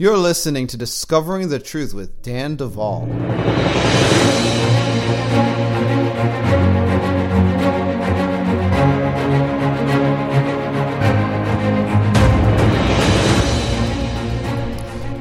You're listening to Discovering the Truth with Dan Duval.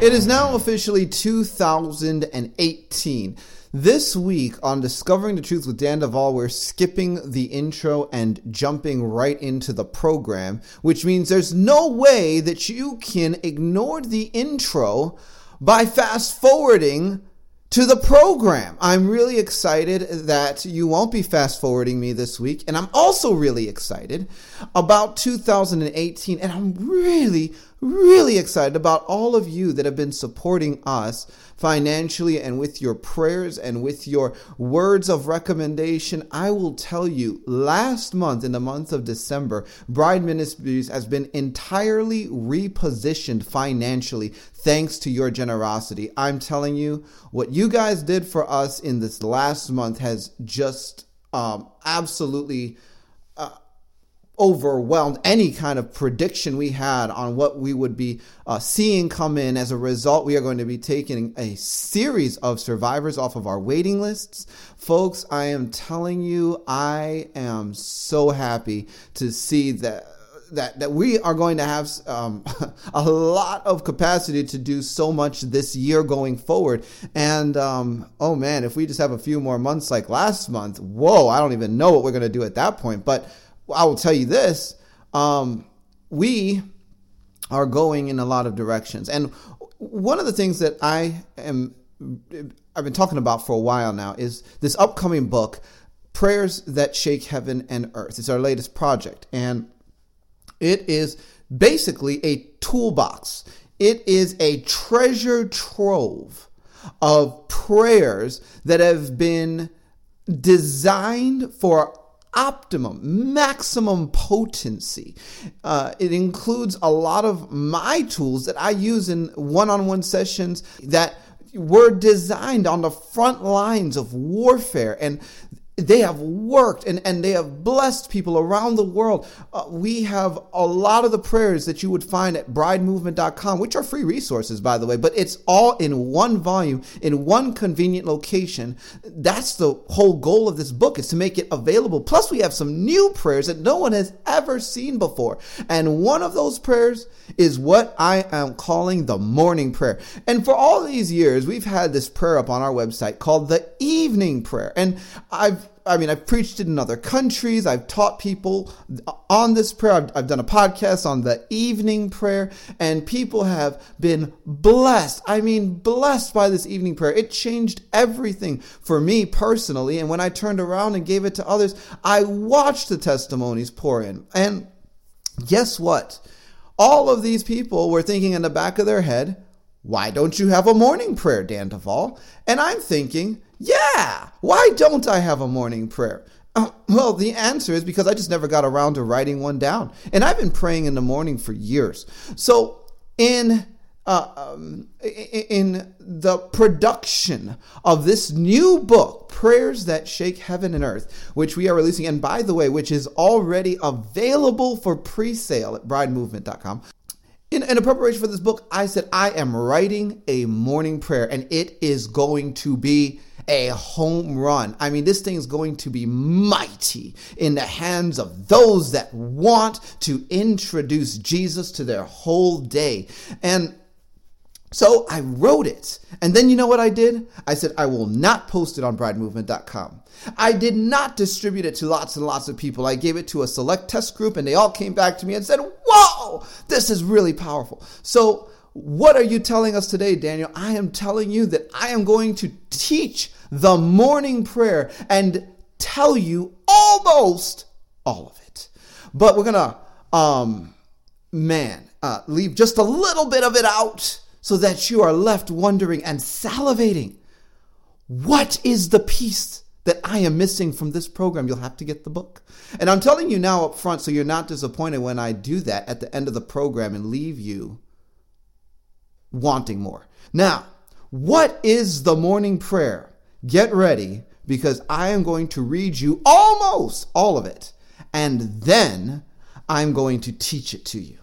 It is now officially 2018. This week on Discovering the Truth with Dan Duval, we're skipping the intro and jumping right into the program, which means there's no way that you can ignore the intro by fast forwarding to the program. I'm really excited that you won't be fast forwarding me this week. And I'm also really excited about 2018. And I'm really, really excited about all of you that have been supporting us financially and with your prayers and with your words of recommendation. I will tell you, last month, in the month of December, Bride Ministries has been entirely repositioned financially thanks to your generosity. I'm telling you, what you guys did for us in this last month has just um, absolutely overwhelmed any kind of prediction we had on what we would be uh, seeing come in. As a result, we are going to be taking a series of survivors off of our waiting lists. Folks, I am telling you, I am so happy to see that that that we are going to have um, a lot of capacity to do so much this year going forward. And um, oh man, if we just have a few more months like last month, whoa! I don't even know what we're going to do at that point. But I will tell you this: um, we are going in a lot of directions, and one of the things that I am I've been talking about for a while now is this upcoming book, Prayers That Shake Heaven and Earth. It's our latest project, and it is basically a toolbox. It is a treasure trove of prayers that have been designed for optimum, maximum potency. Uh, it includes a lot of my tools that I use in one on one sessions that were designed on the front lines of warfare. And they have worked and, and they have blessed people around the world. Uh, we have a lot of the prayers that you would find at bridemovement.com, which are free resources, by the way, but it's all in one volume, in one convenient location. That's the whole goal of this book is to make it available. Plus, we have some new prayers that no one has ever seen before. And one of those prayers is what I am calling the morning prayer. And for all these years, we've had this prayer up on our website called the evening prayer. And I've I mean, I've preached it in other countries. I've taught people on this prayer. I've, I've, done a podcast on the evening prayer, and people have been blessed. I mean, blessed by this evening prayer. It changed everything for me personally. And when I turned around and gave it to others, I watched the testimonies pour in. And guess what? All of these people were thinking in the back of their head, why don't you have a morning prayer, Dan Duval? And I'm thinking, yeah, why don't I have a morning prayer? Uh, well, the answer is because I just never got around to writing one down. And I've been praying in the morning for years. So, in uh, um, in the production of this new book, Prayers That Shake Heaven and Earth, which we are releasing, and by the way, which is already available for pre sale at bridemovement.com. In, in preparation for this book, I said, I am writing a morning prayer, and it is going to be a home run. I mean, this thing is going to be mighty in the hands of those that want to introduce Jesus to their whole day. And so I wrote it. And then you know what I did? I said, I will not post it on bridemovement.com. I did not distribute it to lots and lots of people. I gave it to a select test group and they all came back to me and said, Whoa, this is really powerful. So, what are you telling us today, Daniel? I am telling you that I am going to teach the morning prayer and tell you almost all of it. But we're going to, um, man, uh, leave just a little bit of it out so that you are left wondering and salivating. What is the piece that I am missing from this program? You'll have to get the book. And I'm telling you now up front so you're not disappointed when I do that at the end of the program and leave you wanting more. Now, what is the morning prayer? Get ready because I am going to read you almost all of it and then I'm going to teach it to you.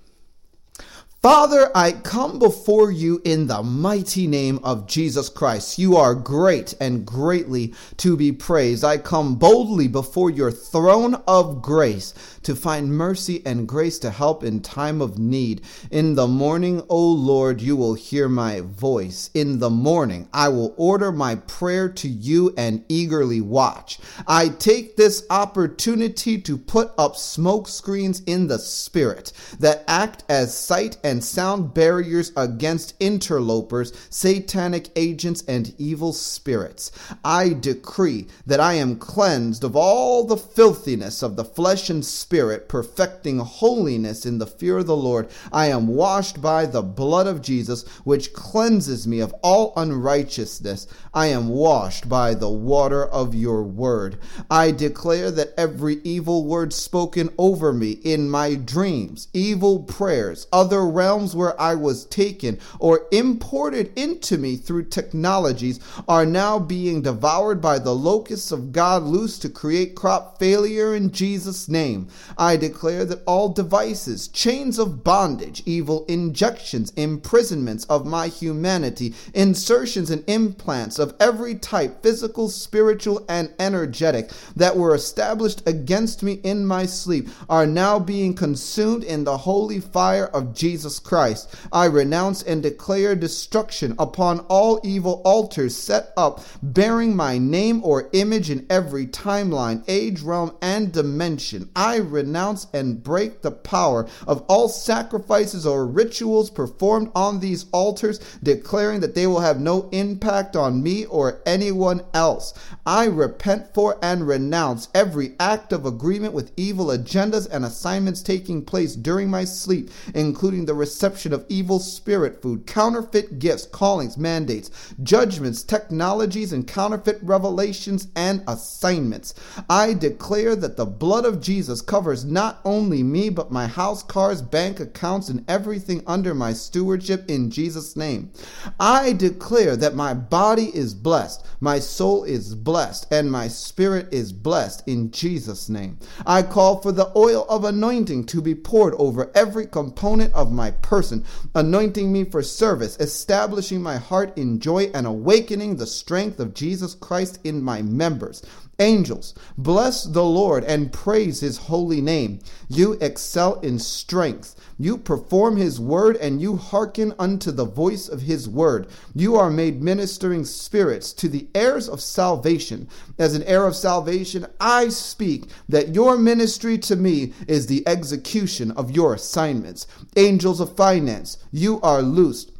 Father, I come before you in the mighty name of Jesus Christ. You are great and greatly to be praised. I come boldly before your throne of grace to find mercy and grace to help in time of need. In the morning, O Lord, you will hear my voice. In the morning, I will order my prayer to you and eagerly watch. I take this opportunity to put up smoke screens in the spirit that act as sight and sound barriers against interlopers, satanic agents, and evil spirits. I decree that I am cleansed of all the filthiness of the flesh and spirit, perfecting holiness in the fear of the Lord. I am washed by the blood of Jesus, which cleanses me of all unrighteousness. I am washed by the water of your word. I declare that every evil word spoken over me in my dreams, evil prayers, other realms where I was taken or imported into me through technologies are now being devoured by the locusts of God loose to create crop failure in Jesus' name. I declare that all devices, chains of bondage, evil injections, imprisonments of my humanity, insertions and implants of every type, physical, spiritual, and energetic, that were established against me in my sleep, are now being consumed in the holy fire of Jesus Christ. I renounce and declare destruction upon all evil altars set up bearing my name or image in every timeline, age, realm, and dimension. I renounce and break the power of all sacrifices or rituals performed on these altars, declaring that they will have no impact on me or anyone else. I repent for and renounce every act of agreement with evil agendas and assignments taking place during my sleep, including the reception of evil spirit food, counterfeit gifts, callings, mandates, judgments, technologies, and counterfeit revelations and assignments. I declare that the blood of Jesus covers not only me, but my house, cars, bank accounts, and everything under my stewardship in Jesus' name. I declare that my body is blessed, my soul is blessed, and my spirit is blessed in Jesus' name. I call for the oil of anointing to be poured over every component of my person, anointing me for service, establishing my heart in joy, and awakening the strength of Jesus Christ in my members. Angels, bless the Lord and praise his holy name. You excel in strength. You perform his word and you hearken unto the voice of his word. You are made ministering spirits to the heirs of salvation. As an heir of salvation, I speak that your ministry to me is the execution of your assignments. Angels of finance, you are loosed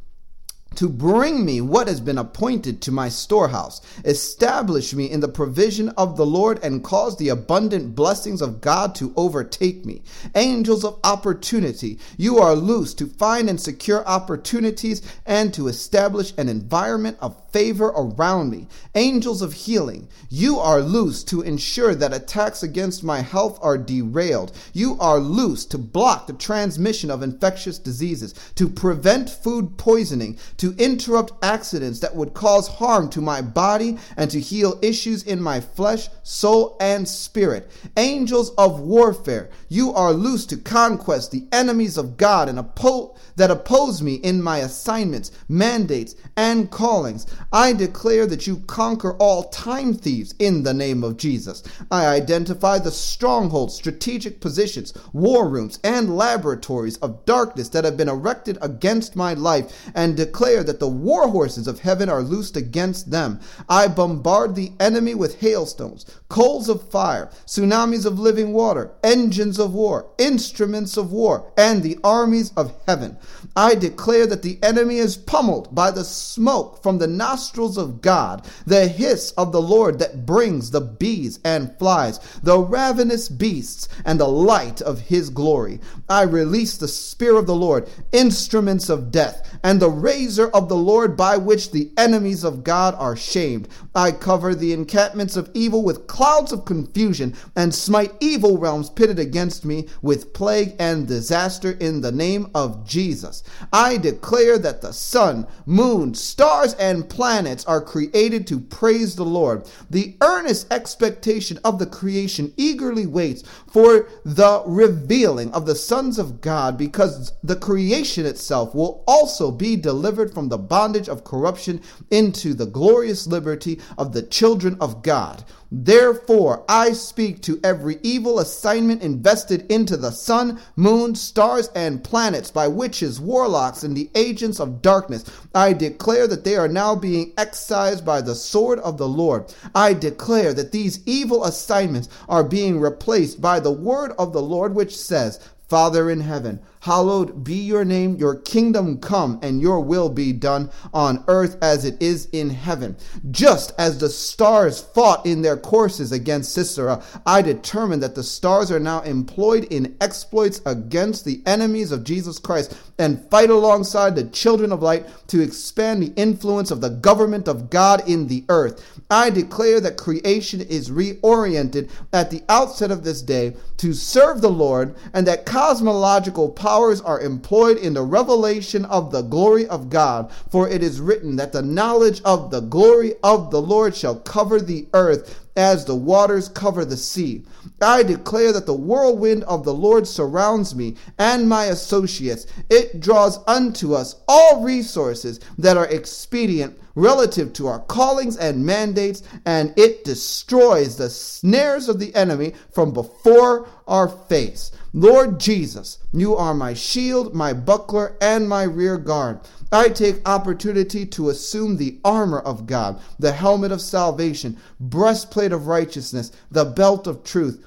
to bring me what has been appointed to my storehouse. Establish me in the provision of the Lord and cause the abundant blessings of God to overtake me. Angels of opportunity, you are loose to find and secure opportunities and to establish an environment of favor around me. Angels of healing, you are loose to ensure that attacks against my health are derailed. You are loose to block the transmission of infectious diseases, to prevent food poisoning, to interrupt accidents that would cause harm to my body, and to heal issues in my flesh, soul, and spirit. Angels of warfare, you are loose to conquest the enemies of God and oppose that oppose me in my assignments, mandates, and callings. I declare that you conquer all time thieves in the name of Jesus. I identify the strongholds, strategic positions, war rooms, and laboratories of darkness that have been erected against my life and declare that the war horses of heaven are loosed against them. I bombard the enemy with hailstones, coals of fire, tsunamis of living water, engines of war, instruments of war, and the armies of heaven. I declare that the enemy is pummeled by the smoke from the nostrils of God, the hiss of the Lord that brings the bees and flies, the ravenous beasts, and the light of his glory. I release the spear of the Lord, instruments of death, and the razor of the Lord by which the enemies of God are shamed. I cover the encampments of evil with clouds of confusion and smite evil realms pitted against me with plague and disaster in the name of Jesus. I declare that the sun, moon, stars, and planets are created to praise the Lord. The earnest expectation of the creation eagerly waits for the revealing of the sons of God because the creation itself will also be delivered from the bondage of corruption into the glorious liberty of the children of God. Therefore, I speak to every evil assignment invested into the sun, moon, stars, and planets by witches, warlocks, and the agents of darkness. I declare that they are now being excised by the sword of the Lord. I declare that these evil assignments are being replaced by the word of the Lord, which says, Father in heaven, Hallowed be your name, your kingdom come, and your will be done on earth as it is in heaven. Just as the stars fought in their courses against Sisera, I determine that the stars are now employed in exploits against the enemies of Jesus Christ and fight alongside the children of light to expand the influence of the government of God in the earth. I declare that creation is reoriented at the outset of this day to serve the Lord and that cosmological power powers are employed in the revelation of the glory of God. For it is written that the knowledge of the glory of the Lord shall cover the earth as the waters cover the sea. I declare that the whirlwind of the Lord surrounds me and my associates. It draws unto us all resources that are expedient relative to our callings and mandates, and it destroys the snares of the enemy from before our face. Lord Jesus, you are my shield, my buckler, and my rear guard. I take opportunity to assume the armor of God, the helmet of salvation, breastplate of righteousness, the belt of truth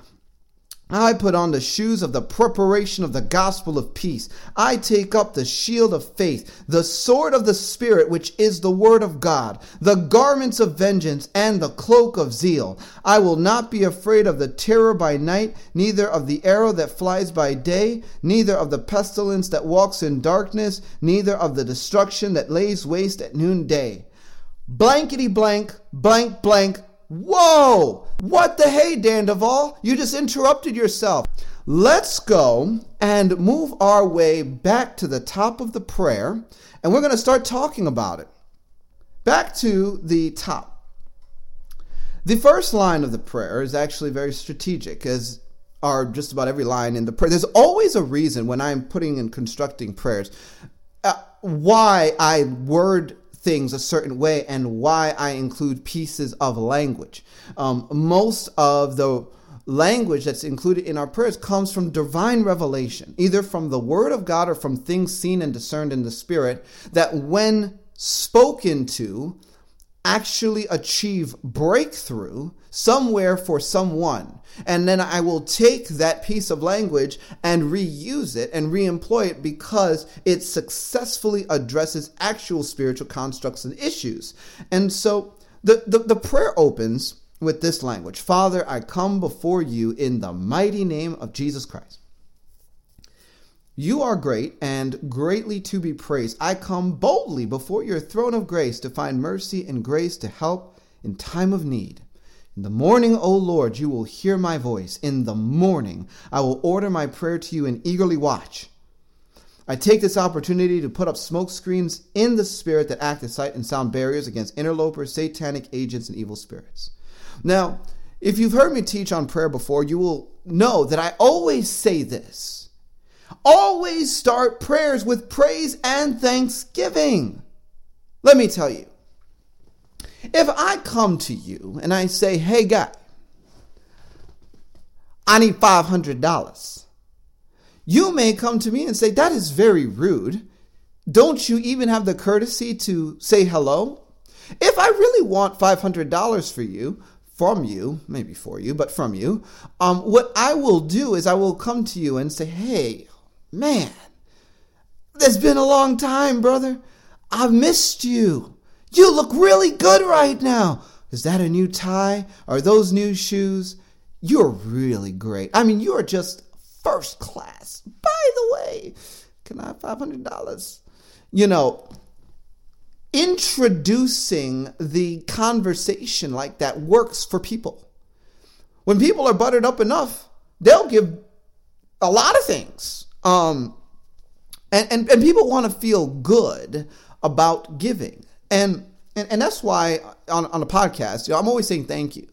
I put on the shoes of the preparation of the gospel of peace. I take up the shield of faith, the sword of the Spirit, which is the word of God, the garments of vengeance, and the cloak of zeal. I will not be afraid of the terror by night, neither of the arrow that flies by day, neither of the pestilence that walks in darkness, neither of the destruction that lays waste at noonday. Blankety blank, blank blank, Whoa! What the hey, Dan Duval? You just interrupted yourself. Let's go and move our way back to the top of the prayer, and we're going to start talking about it. Back to the top. The first line of the prayer is actually very strategic, as are just about every line in the prayer. There's always a reason when I'm putting and constructing prayers uh, why I word things a certain way and why I include pieces of language. Um, most of the language that's included in our prayers comes from divine revelation, either from the Word of God or from things seen and discerned in the Spirit, that when spoken to, actually achieve breakthrough somewhere for someone. And then I will take that piece of language and reuse it and reemploy it because it successfully addresses actual spiritual constructs and issues. And so the, the, the prayer opens with this language Father, I come before you in the mighty name of Jesus Christ. You are great and greatly to be praised. I come boldly before your throne of grace to find mercy and grace to help in time of need. In the morning, O Lord, you will hear my voice. In the morning, I will order my prayer to you and eagerly watch. I take this opportunity to put up smoke screens in the spirit that act as sight and sound barriers against interlopers, satanic agents, and evil spirits. Now, if you've heard me teach on prayer before, you will know that I always say this Always start prayers with praise and thanksgiving. Let me tell you, if I come to you and I say, hey, guy, I need $500, you may come to me and say, that is very rude. Don't you even have the courtesy to say hello? If I really want $500 for you, from you, maybe for you, but from you, um, what I will do is I will come to you and say, hey, Man, it's been a long time, brother. I've missed you. You look really good right now. Is that a new tie? Are those new shoes? You're really great. I mean, you're just first class. By the way, can I have $500? You know, introducing the conversation like that works for people. When people are buttered up enough, they'll give a lot of things. Um, and, and, and people want to feel good about giving. And and, and that's why on, on a podcast, you know, I'm always saying thank you.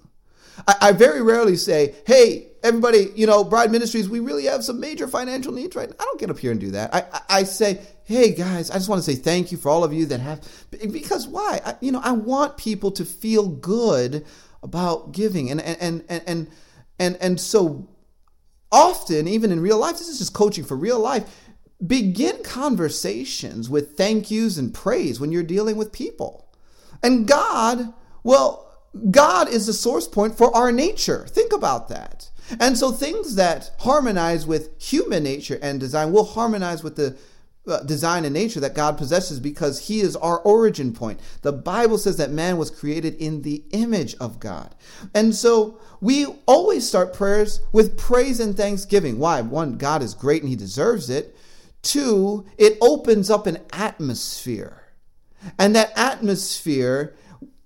I, I very rarely say, hey, everybody, you know, Bride Ministries, we really have some major financial needs right now. I don't get up here and do that. I, I, I say, hey guys, I just want to say thank you for all of you that have, because why? I, you know, I want people to feel good about giving. And, and, and, and, and, and so often, even in real life, this is just coaching for real life. Begin conversations with thank yous and praise when you're dealing with people. And God, well, God is the source point for our nature. Think about that. And so things that harmonize with human nature and design will harmonize with the uh, design and nature that God possesses because he is our origin point. The Bible says that man was created in the image of God. And so we always start prayers with praise and thanksgiving. Why? One, God is great and he deserves it. Two, it opens up an atmosphere. And that atmosphere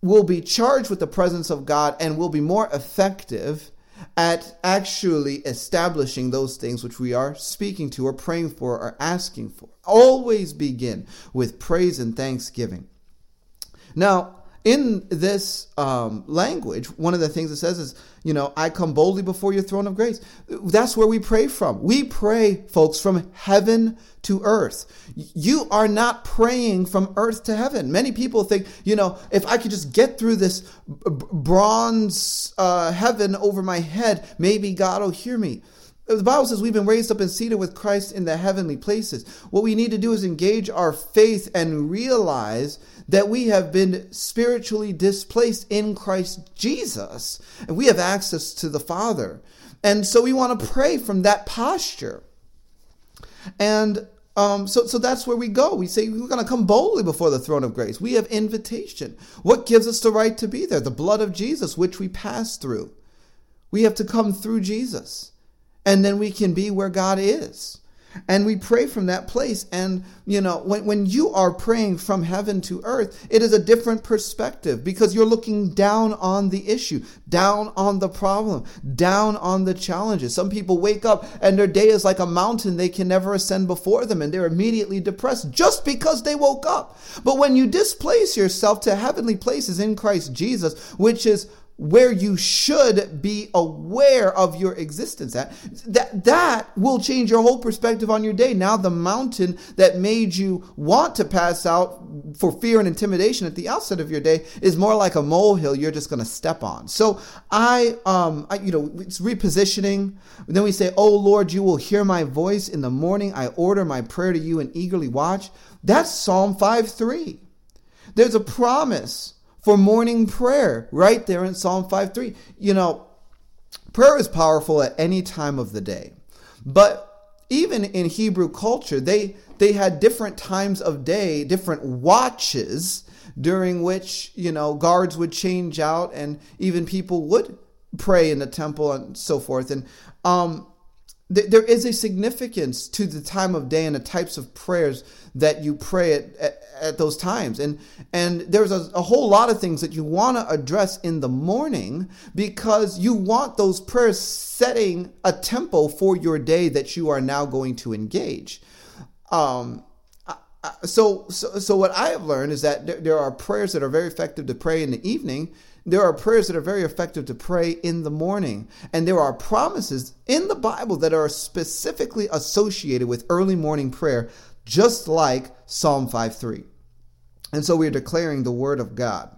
will be charged with the presence of God and will be more effective at actually establishing those things which we are speaking to or praying for or asking for. Always begin with praise and thanksgiving. Now, in this um, language, one of the things it says is, you know, I come boldly before your throne of grace. That's where we pray from. We pray, folks, from heaven to earth. You are not praying from earth to heaven. Many people think, you know, if I could just get through this bronze uh, heaven over my head, maybe God will hear me. The Bible says we've been raised up and seated with Christ in the heavenly places. What we need to do is engage our faith and realize that we have been spiritually displaced in Christ Jesus and we have access to the Father. And so we want to pray from that posture. And um, so, so that's where we go. We say we're going to come boldly before the throne of grace. We have invitation. What gives us the right to be there? The blood of Jesus, which we pass through. We have to come through Jesus, and then we can be where God is. And we pray from that place. And, you know, when, when you are praying from heaven to earth, it is a different perspective because you're looking down on the issue, down on the problem, down on the challenges. Some people wake up and their day is like a mountain they can never ascend before them and they're immediately depressed just because they woke up. But when you displace yourself to heavenly places in Christ Jesus, which is where you should be aware of your existence at. That that will change your whole perspective on your day. Now the mountain that made you want to pass out for fear and intimidation at the outset of your day is more like a molehill you're just going to step on. So i um I, you know it's repositioning. Then we say oh lord you will hear my voice in the morning. I order my prayer to you and eagerly watch. That's psalm 5 3 there's a promise for morning prayer right there in Psalm 5 3. You know, prayer is powerful at any time of the day. But even in Hebrew culture, they they had different times of day, different watches during which, you know, guards would change out and even people would pray in the temple and so forth. And um, there is a significance to the time of day and the types of prayers that you pray at, at, at those times and and there's a, a whole lot of things that you want to address in the morning because you want those prayers setting a tempo for your day that you are now going to engage um, so, so, so what I have learned is that there, there are prayers that are very effective to pray in the evening, there are prayers that are very effective to pray in the morning. And there are promises in the Bible that are specifically associated with early morning prayer, just like Psalm 5:3. And so we are declaring the word of God.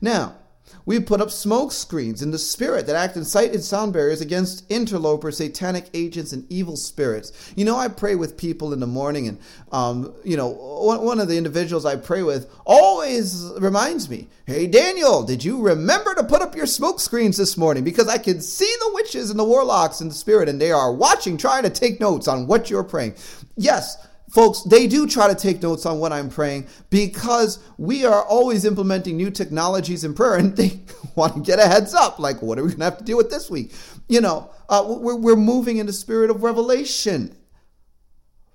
Now, we put up smoke screens in the spirit that act in sight and sound barriers against interlopers, satanic agents, and evil spirits. You know, I pray with people in the morning, and um, you know, one, one of the individuals I pray with always reminds me, "Hey, Daniel, did you remember to put up your smoke screens this morning? Because I can see the witches and the warlocks in the spirit, and they are watching, trying to take notes on what you're praying." Yes Folks, they do try to take notes on what I'm praying because we are always implementing new technologies in prayer and they want to get a heads up. Like, what are we going to have to deal with this week? You know, uh, we're, we're moving in the spirit of revelation.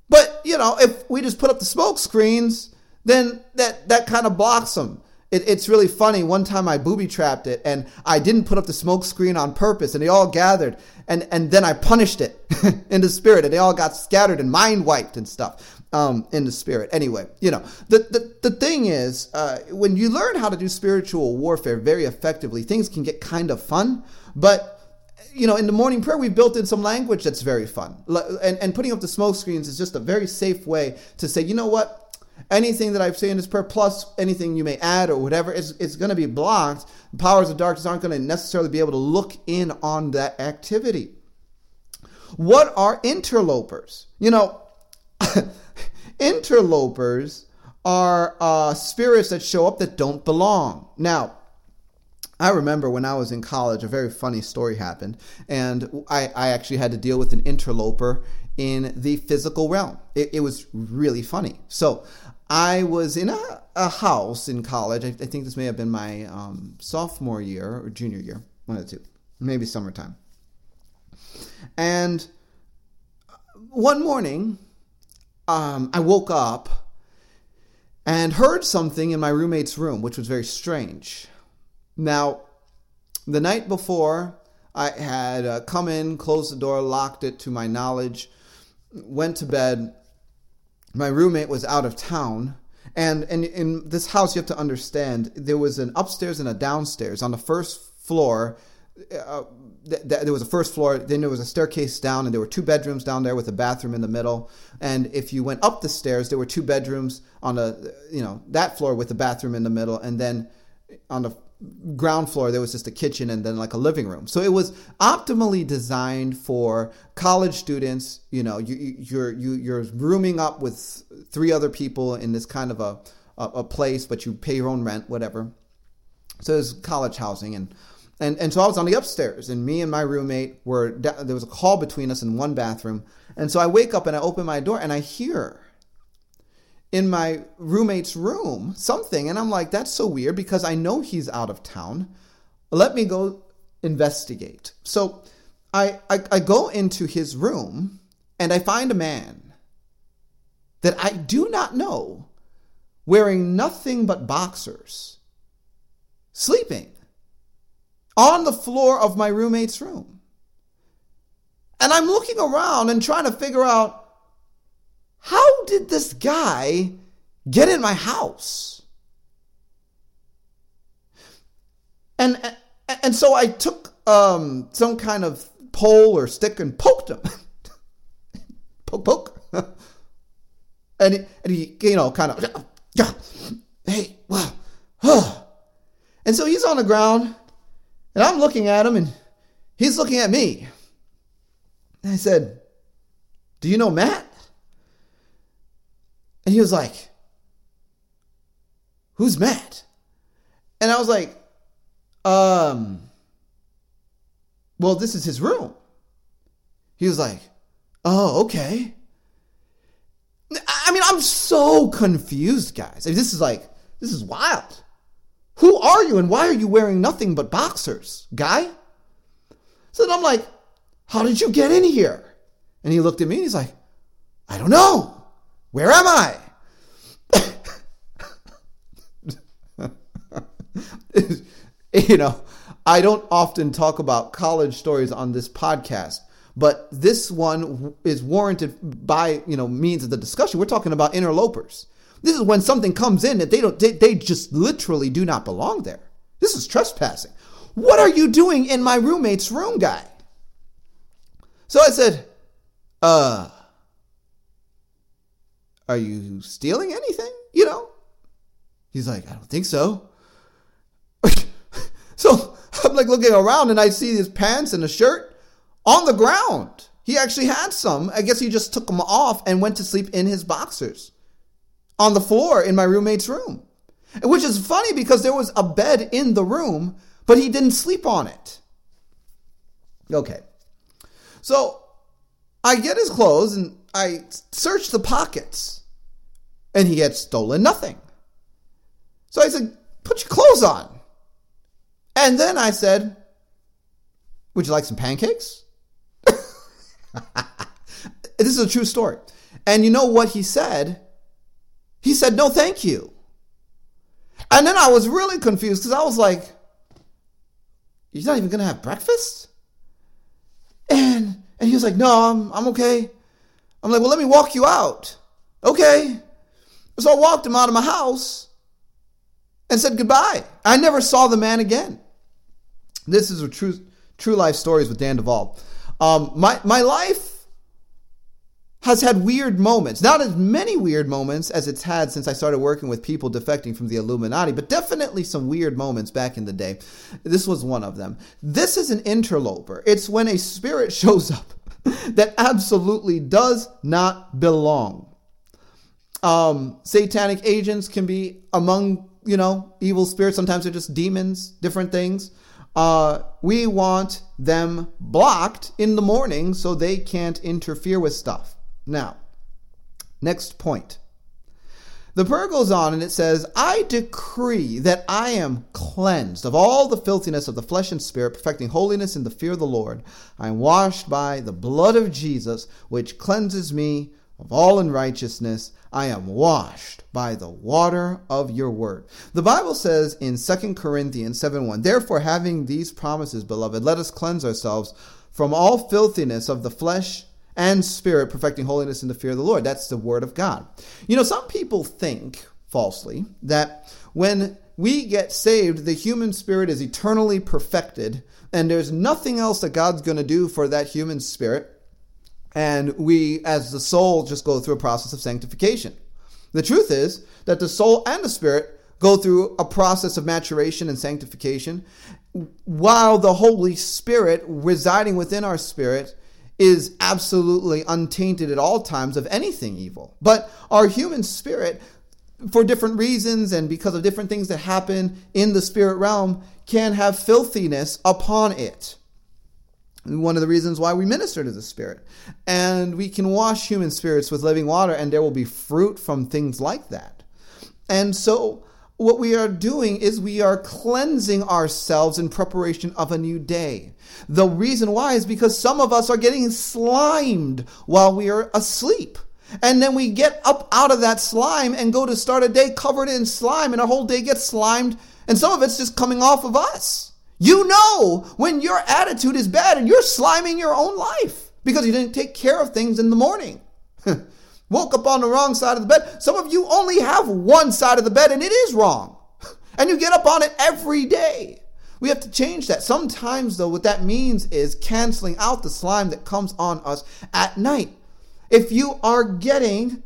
But, you know, if we just put up the smoke screens, then that, that kind of blocks them. It, it's really funny. One time I booby trapped it and I didn't put up the smoke screen on purpose and they all gathered and, and then I punished it in the spirit and they all got scattered and mind wiped and stuff. um, in the spirit. Anyway, you know, the, the, the thing is, uh, when you learn how to do spiritual warfare very effectively, things can get kind of fun, but you know, in the morning prayer, we've built in some language that's very fun. And, and putting up the smoke screens is just a very safe way to say, you know what? Anything that I've said in this prayer, plus anything you may add or whatever, it's, it's going to be blocked. The powers of darkness aren't going to necessarily be able to look in on that activity. What are interlopers? You know, interlopers are uh, spirits that show up that don't belong. Now, I remember when I was in college, a very funny story happened, and I, I actually had to deal with an interloper in the physical realm. It, it was really funny. So I was in a, a house in college. I, I, think this may have been my um, sophomore year or junior year, one of the two, maybe summertime. And one morning, um, I woke up and heard something in my roommate's room, which was very strange. Now, the night before, I had uh, come in, closed the door, locked it to my knowledge, went to bed. My roommate was out of town. And, and in this house, you have to understand there was an upstairs and a downstairs. On the first floor, uh, th- th- there was a first floor, then there was a staircase down, and there were two bedrooms down there with a bathroom in the middle. And if you went up the stairs, there were two bedrooms on the you know that floor with a bathroom in the middle, and then on the ground floor there was just a kitchen and then like a living room. So it was optimally designed for college students you know you, you're you, you're rooming up with three other people in this kind of a, a, place but you pay your own rent whatever. So it was college housing and and and so I was on the upstairs and me and my roommate were there was a call between us in one bathroom. And so I wake up and I open my door and I hear in my roommate's room something. And I'm like, that's so weird because I know he's out of town. Let me go investigate. So I, I, I go into his room and I find a man that I do not know wearing nothing but boxers, sleeping on the floor of my roommate's room. And I'm looking around and trying to figure out how did this guy get in my house? And and so I took um, some kind of pole or stick and poked him. poke, poke. and, he, and he, you know, kind of, hey, wow. and so he's on the ground, and I'm looking at him, and he's looking at me. And I said, Do you know Matt? And he was like, Who's Matt? And I was like, Um, well, this is his room. He was like, Oh, okay. I mean, I'm so confused, guys. I mean, this is like, this is wild. Who are you and why are you wearing nothing but boxers, guy? So then I'm like, How did you get in here? And he looked at me and he's like, I don't know. Where am I? you know, I don't often talk about college stories on this podcast, but this one is warranted by, you know, means of the discussion. We're talking about interlopers. This is when something comes in that they don't they, they just literally do not belong there. This is trespassing. What are you doing in my roommate's room, guy? So I said, uh, are you stealing anything? You know? He's like, I don't think so. so I'm like looking around and I see his pants and a shirt on the ground. He actually had some. I guess he just took them off and went to sleep in his boxers on the floor in my roommate's room. Which is funny because there was a bed in the room, but he didn't sleep on it. Okay. So I get his clothes and I search the pockets and he had stolen nothing. So I said, Put your clothes on. And then I said, Would you like some pancakes? this is a true story. And you know what he said? He said, No, thank you. And then I was really confused because I was like, You're not even going to have breakfast? And, and he was like, No, I'm, I'm okay. I'm like, Well, let me walk you out. Okay. So I walked him out of my house and said goodbye. I never saw the man again. This is a true true life stories with Dan Duval. Um, my my life has had weird moments. Not as many weird moments as it's had since I started working with people defecting from the Illuminati, but definitely some weird moments back in the day. This was one of them. This is an interloper. It's when a spirit shows up that absolutely does not belong. Um, satanic agents can be among, you know, evil spirits. Sometimes they're just demons, different things. Uh, we want them blocked in the morning so they can't interfere with stuff. Now, next point. The prayer goes on and it says, I decree that I am cleansed of all the filthiness of the flesh and spirit, perfecting holiness in the fear of the Lord. I am washed by the blood of Jesus, which cleanses me of all unrighteousness. I am washed by the water of your word. The Bible says in 2 Corinthians 7 1, Therefore, having these promises, beloved, let us cleanse ourselves from all filthiness of the flesh and spirit, perfecting holiness in the fear of the Lord. That's the word of God. You know, some people think falsely that when we get saved, the human spirit is eternally perfected, and there's nothing else that God's going to do for that human spirit. And we, as the soul, just go through a process of sanctification. The truth is that the soul and the spirit go through a process of maturation and sanctification, while the Holy Spirit residing within our spirit is absolutely untainted at all times of anything evil. But our human spirit, for different reasons and because of different things that happen in the spirit realm, can have filthiness upon it. One of the reasons why we minister to the Spirit. And we can wash human spirits with living water, and there will be fruit from things like that. And so, what we are doing is we are cleansing ourselves in preparation of a new day. The reason why is because some of us are getting slimed while we are asleep. And then we get up out of that slime and go to start a day covered in slime, and our whole day gets slimed, and some of it's just coming off of us. You know when your attitude is bad and you're sliming your own life because you didn't take care of things in the morning. Woke up on the wrong side of the bed. Some of you only have one side of the bed and it is wrong. And you get up on it every day. We have to change that. Sometimes, though, what that means is canceling out the slime that comes on us at night. If you are getting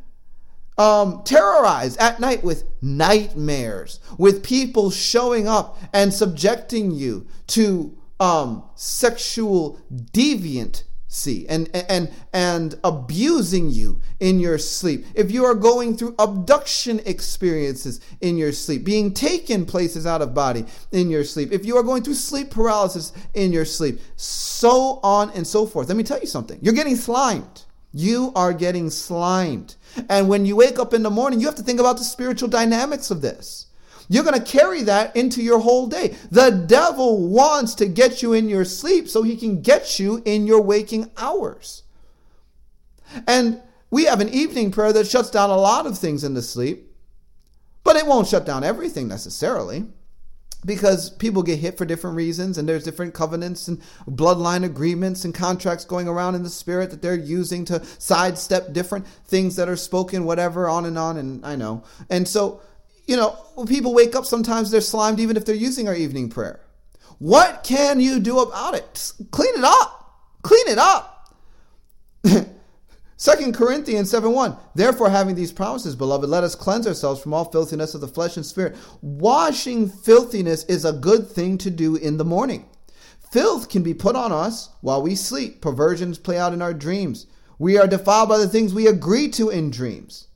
um, terrorized at night with nightmares, with people showing up and subjecting you to um, sexual deviant see and and and abusing you in your sleep. If you are going through abduction experiences in your sleep being taken places out of body in your sleep if you are going through sleep paralysis in your sleep so on and so forth. Let me tell you something. You're getting slimed you are getting slimed and when you wake up in the morning you have to think about the spiritual dynamics of this you're going to carry that into your whole day. The devil wants to get you in your sleep so he can get you in your waking hours. And we have an evening prayer that shuts down a lot of things in the sleep, but it won't shut down everything necessarily because people get hit for different reasons and there's different covenants and bloodline agreements and contracts going around in the spirit that they're using to sidestep different things that are spoken whatever on and on and I know. And so you know, people wake up sometimes they're slimed even if they're using our evening prayer. What can you do about it? Clean it up. Clean it up. Second Corinthians 7 1. Therefore, having these promises, beloved, let us cleanse ourselves from all filthiness of the flesh and spirit. Washing filthiness is a good thing to do in the morning. Filth can be put on us while we sleep. Perversions play out in our dreams. We are defiled by the things we agree to in dreams.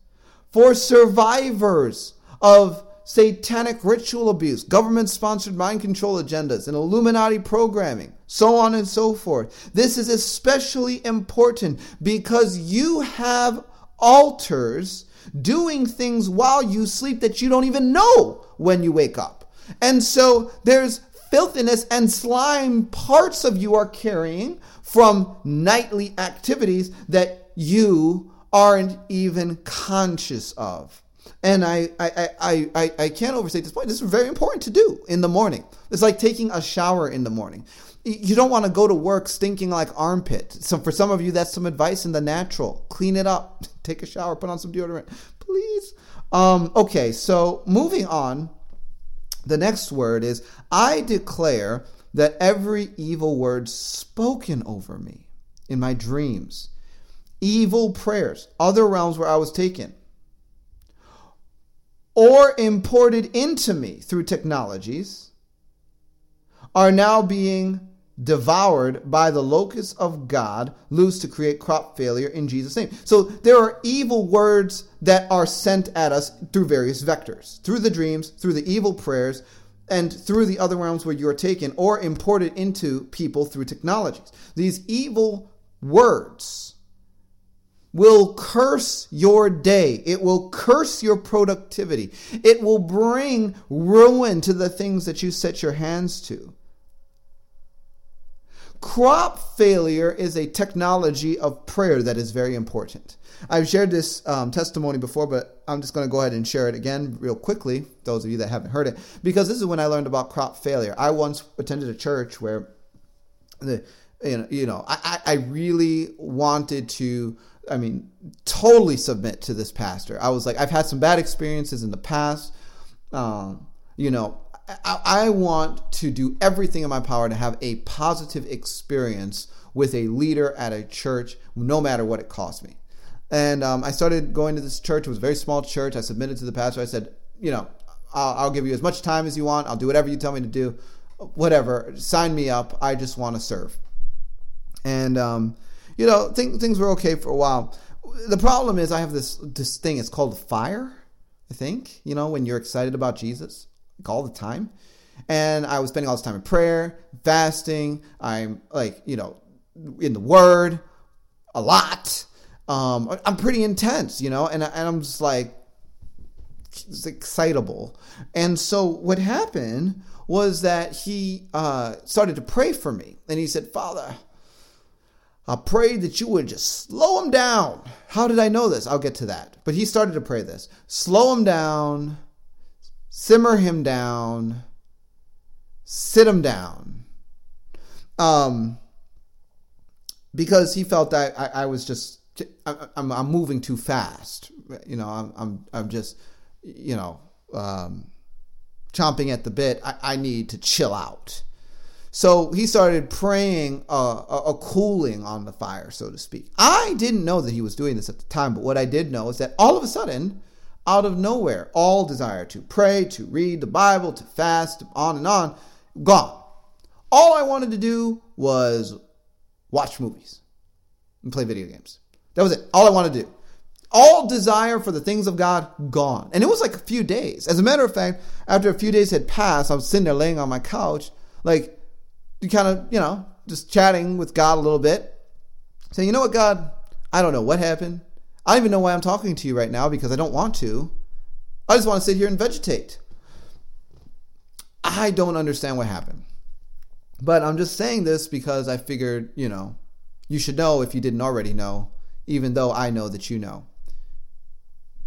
For survivors, of satanic ritual abuse, government sponsored mind control agendas, and Illuminati programming, so on and so forth. This is especially important because you have alters doing things while you sleep that you don't even know when you wake up. And so there's filthiness and slime parts of you are carrying from nightly activities that you aren't even conscious of. And I, I, I, I, I can't overstate this point. This is very important to do in the morning. It's like taking a shower in the morning. You don't want to go to work stinking like armpit. So for some of you, that's some advice in the natural. Clean it up. Take a shower. Put on some deodorant, please. Um, okay, so moving on. The next word is I declare that every evil word spoken over me in my dreams, evil prayers, other realms where I was taken, or imported into me through technologies are now being devoured by the locusts of God, loose to create crop failure in Jesus' name. So there are evil words that are sent at us through various vectors, through the dreams, through the evil prayers, and through the other realms where you are taken, or imported into people through technologies. These evil words will curse your day. It will curse your productivity. It will bring ruin to the things that you set your hands to. Crop failure is a technology of prayer that is very important. I've shared this um, testimony before, but I'm just going to go ahead and share it again real quickly, those of you that haven't heard it, because this is when I learned about crop failure. I once attended a church where the you know, you know I, I really wanted to I mean, totally submit to this pastor. I was like, I've had some bad experiences in the past. Um, you know, I, I, want to do everything in my power to have a positive experience with a leader at a church, no matter what it costs me. And um, I started going to this church. It was a very small church. I submitted to the pastor. I said, you know, I'll, I'll give you as much time as you want. I'll do whatever you tell me to do. Whatever. Sign me up. I just want to serve. And um, you know, th- things were okay for a while. The problem is, I have this this thing. It's called fire. I think you know when you're excited about Jesus like all the time. And I was spending all this time in prayer, fasting. I'm like you know in the Word a lot. Um, I'm pretty intense, you know, and and I'm just like excitable. And so what happened was that he uh, started to pray for me, and he said, "Father." I prayed that you would just slow him down. How did I know this? I'll get to that. But he started to pray this slow him down, simmer him down, sit him down. Um, because he felt that I, I was just, I, I'm, I'm moving too fast. You know, I'm, I'm, I'm just, you know, um, chomping at the bit. I, I need to chill out. So he started praying a, a, a, cooling on the fire, so to speak. I didn't know that he was doing this at the time, but what I did know is that all of a sudden, out of nowhere, all desire to pray, to read the Bible, to fast, on and on, gone. All I wanted to do was watch movies and play video games. That was it. All I wanted to do. All desire for the things of God gone. And it was like a few days. As a matter of fact, after a few days had passed, I was sitting there laying on my couch, like kind of, you know, just chatting with God a little bit, saying, you know what, God, I don't know what happened. I don't even know why I'm talking to you right now because I don't want to. I just want to sit here and vegetate. I don't understand what happened. But I'm just saying this because I figured, you know, you should know if you didn't already know, even though I know that you know.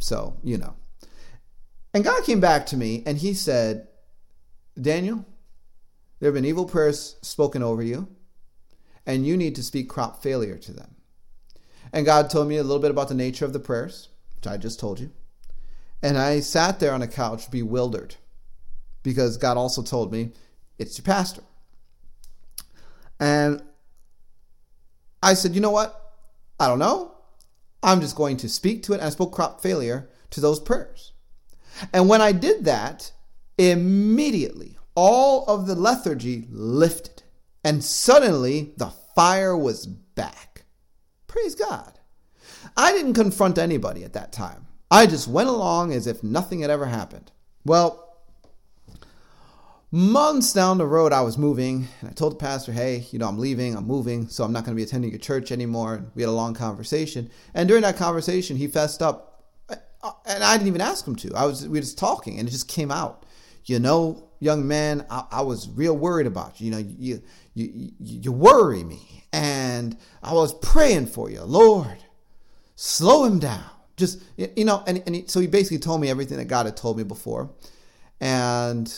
So, you know. And God came back to me and he said, Daniel, there have been evil prayers spoken over you, and you need to speak crop failure to them. And God told me a little bit about the nature of the prayers, which I just told you. And I sat there on a couch bewildered because God also told me, it's your pastor. And I said, you know what? I don't know. I'm just going to speak to it. And I spoke crop failure to those prayers. And when I did that, immediately all of the lethargy lifted, and suddenly the fire was back. Praise God. I didn't confront anybody at that time. I just went along as if nothing had ever happened. Well, months down the road, I was moving, and I told the pastor, hey, you know, I'm leaving, I'm moving, so I'm not going to be attending your church anymore. We had a long conversation. And during that conversation, he fessed up, uh, and I didn't even ask him to. I was, we were just talking, and it just came out. You know, young man, I, I, was real worried about you. You know, you, you, you worry me. And I was praying for you. Lord, slow him down. Just you know, and, and he, so he basically told me everything that God had told me before, and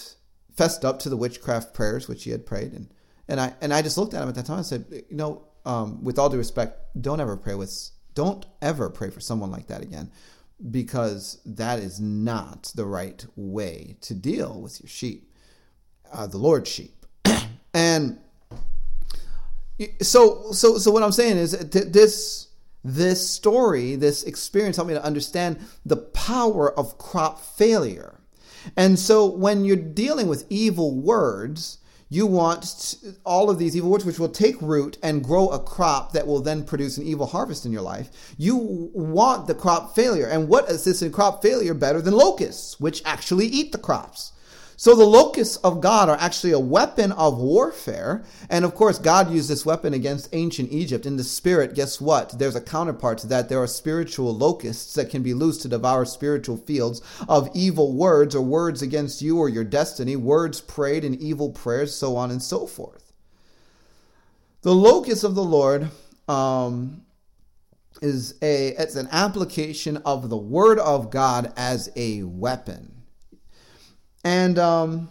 fessed up to the witchcraft prayers which he had prayed, and and I and I just looked at him at that time and said, you know, um, with all due respect, don't ever pray with, don't ever pray for someone like that again, because that is not the right way to deal with your sheep, uh, the Lord's sheep, and so so so what I'm saying is this this story, this experience helped me to understand the power of crop failure. And so when you're dealing with evil words, you want all of these evil words, which will take root and grow a crop that will then produce an evil harvest in your life. You want the crop failure. And what assists in crop failure better than locusts, which actually eat the crops? So the locusts of God are actually a weapon of warfare. And of course, God used this weapon against ancient Egypt. In the spirit, guess what? There's a counterpart to that. There are spiritual locusts that can be loosed to devour spiritual fields of evil words or words against you or your destiny, words prayed in evil prayers, so on and so forth. The locust of the Lord um, is a it's an application of the word of God as a weapon. And, um,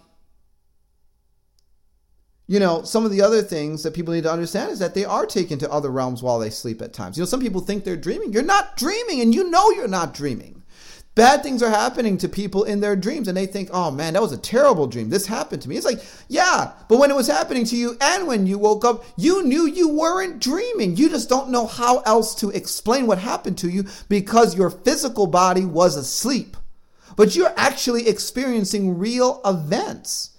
you know, some of the other things that people need to understand is that they are taken to other realms while they sleep at times. You know, some people think they're dreaming. You're not dreaming, and you know you're not dreaming. Bad things are happening to people in their dreams, and they think, oh man, that was a terrible dream. This happened to me. It's like, yeah, but when it was happening to you and when you woke up, you knew you weren't dreaming. You just don't know how else to explain what happened to you because your physical body was asleep but you're actually experiencing real events.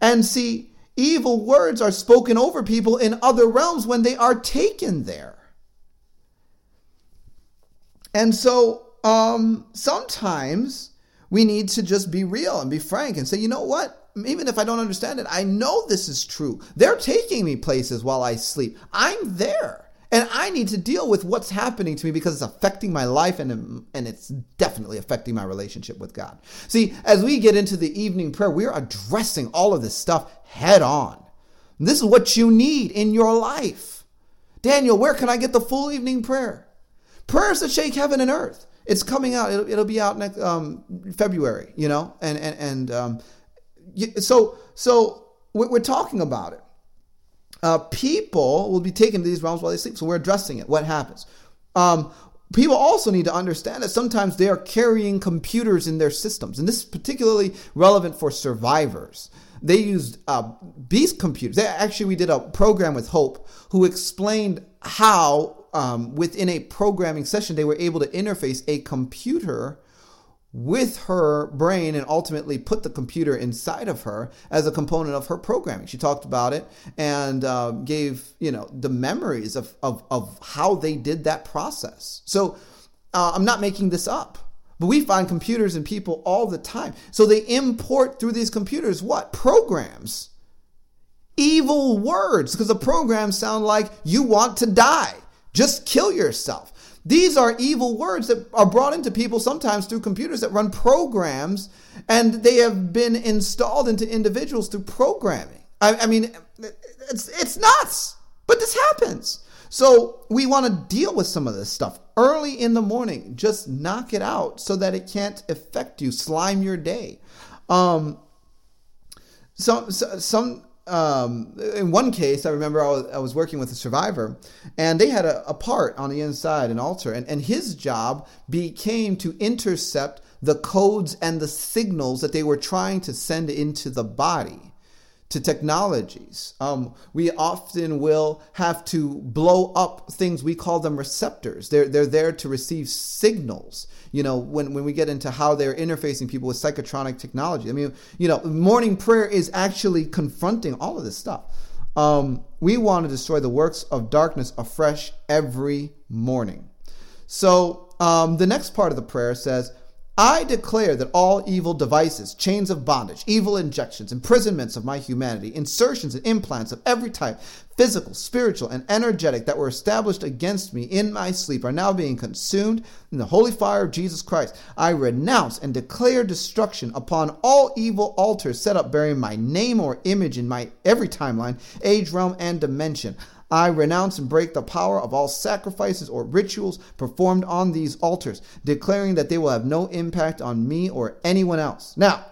And see, evil words are spoken over people in other realms when they are taken there. And so um, sometimes we need to just be real and be frank and say, you know what? Even if I don't understand it, I know this is true. They're taking me places while I sleep. I'm there. And I need to deal with what's happening to me because it's affecting my life and, and it's definitely affecting my relationship with God. See, as we get into the evening prayer, we're addressing all of this stuff head on. This is what you need in your life. Daniel, where can I get the full evening prayer? Prayers that shake heaven and earth. It's coming out. It'll, it'll be out next um, February, you know, and and and um, so so we're talking about it uh, people will be taken to these realms while they sleep. So we're addressing it. What happens? Um, people also need to understand that sometimes they are carrying computers in their systems, and this is particularly relevant for survivors. They used uh, beast computers. They, actually, we did a program with Hope who explained how, um, within a programming session, they were able to interface a computer with her brain and ultimately put the computer inside of her as a component of her programming. She talked about it and uh, gave you know the memories of, of of how they did that process. So uh, I'm not making this up. But we find computers and people all the time. So they import through these computers what? Programs. Evil words, because the programs sound like you want to die. Just kill yourself. These are evil words that are brought into people sometimes through computers that run programs, and they have been installed into individuals through programming. I, I mean, it's it's nuts, but this happens. So we want to deal with some of this stuff early in the morning. Just knock it out so that it can't affect you, slime your day. Um, some some um, in one case, I remember I was, I was, working with a survivor, and they had a, a part on the inside, an alter, and, and his job became to intercept the codes and the signals that they were trying to send into the body to technologies. Um, we often will have to blow up things. We call them receptors. They're they're there to receive signals. You know, when when we get into how they're interfacing people with psychotronic technology. I mean, you know, morning prayer is actually confronting all of this stuff. Um, we want to destroy the works of darkness afresh every morning. So um, the next part of the prayer says, I declare that all evil devices, chains of bondage, evil injections, imprisonments of my humanity, insertions and implants of every type, physical, spiritual, and energetic, that were established against me in my sleep are now being consumed in the holy fire of Jesus Christ. I renounce and declare destruction upon all evil altars set up bearing my name or image in my every timeline, age, realm, and dimension. I renounce and break the power of all sacrifices or rituals performed on these altars, declaring that they will have no impact on me or anyone else. Now,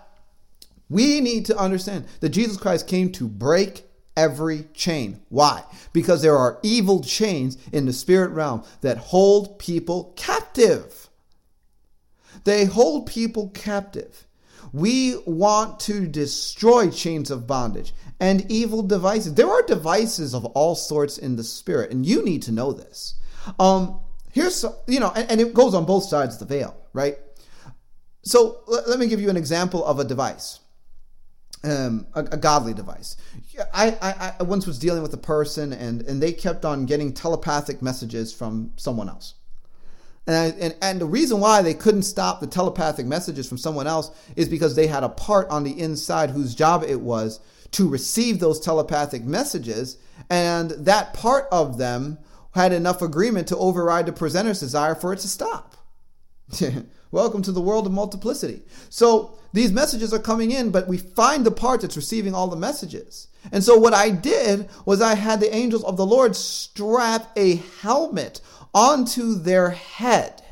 we need to understand that Jesus Christ came to break every chain. Why? Because there are evil chains in the spirit realm that hold people captive. They hold people captive. We want to destroy chains of bondage and evil devices. There are devices of all sorts in the spirit, and you need to know this. Um, here's you know, and, and it goes on both sides of the veil, right? So let, let me give you an example of a device. Um, a, a, godly device. I, I, I once was dealing with a person and, and they kept on getting telepathic messages from someone else. And, I, and, and the reason why they couldn't stop the telepathic messages from someone else is because they had a part on the inside whose job it was to receive those telepathic messages. And that part of them had enough agreement to override the presenter's desire for it to stop. Welcome to the world of multiplicity. So these messages are coming in, but we find the part that's receiving all the messages. And so what I did was I had the angels of the Lord strap a helmet onto their head.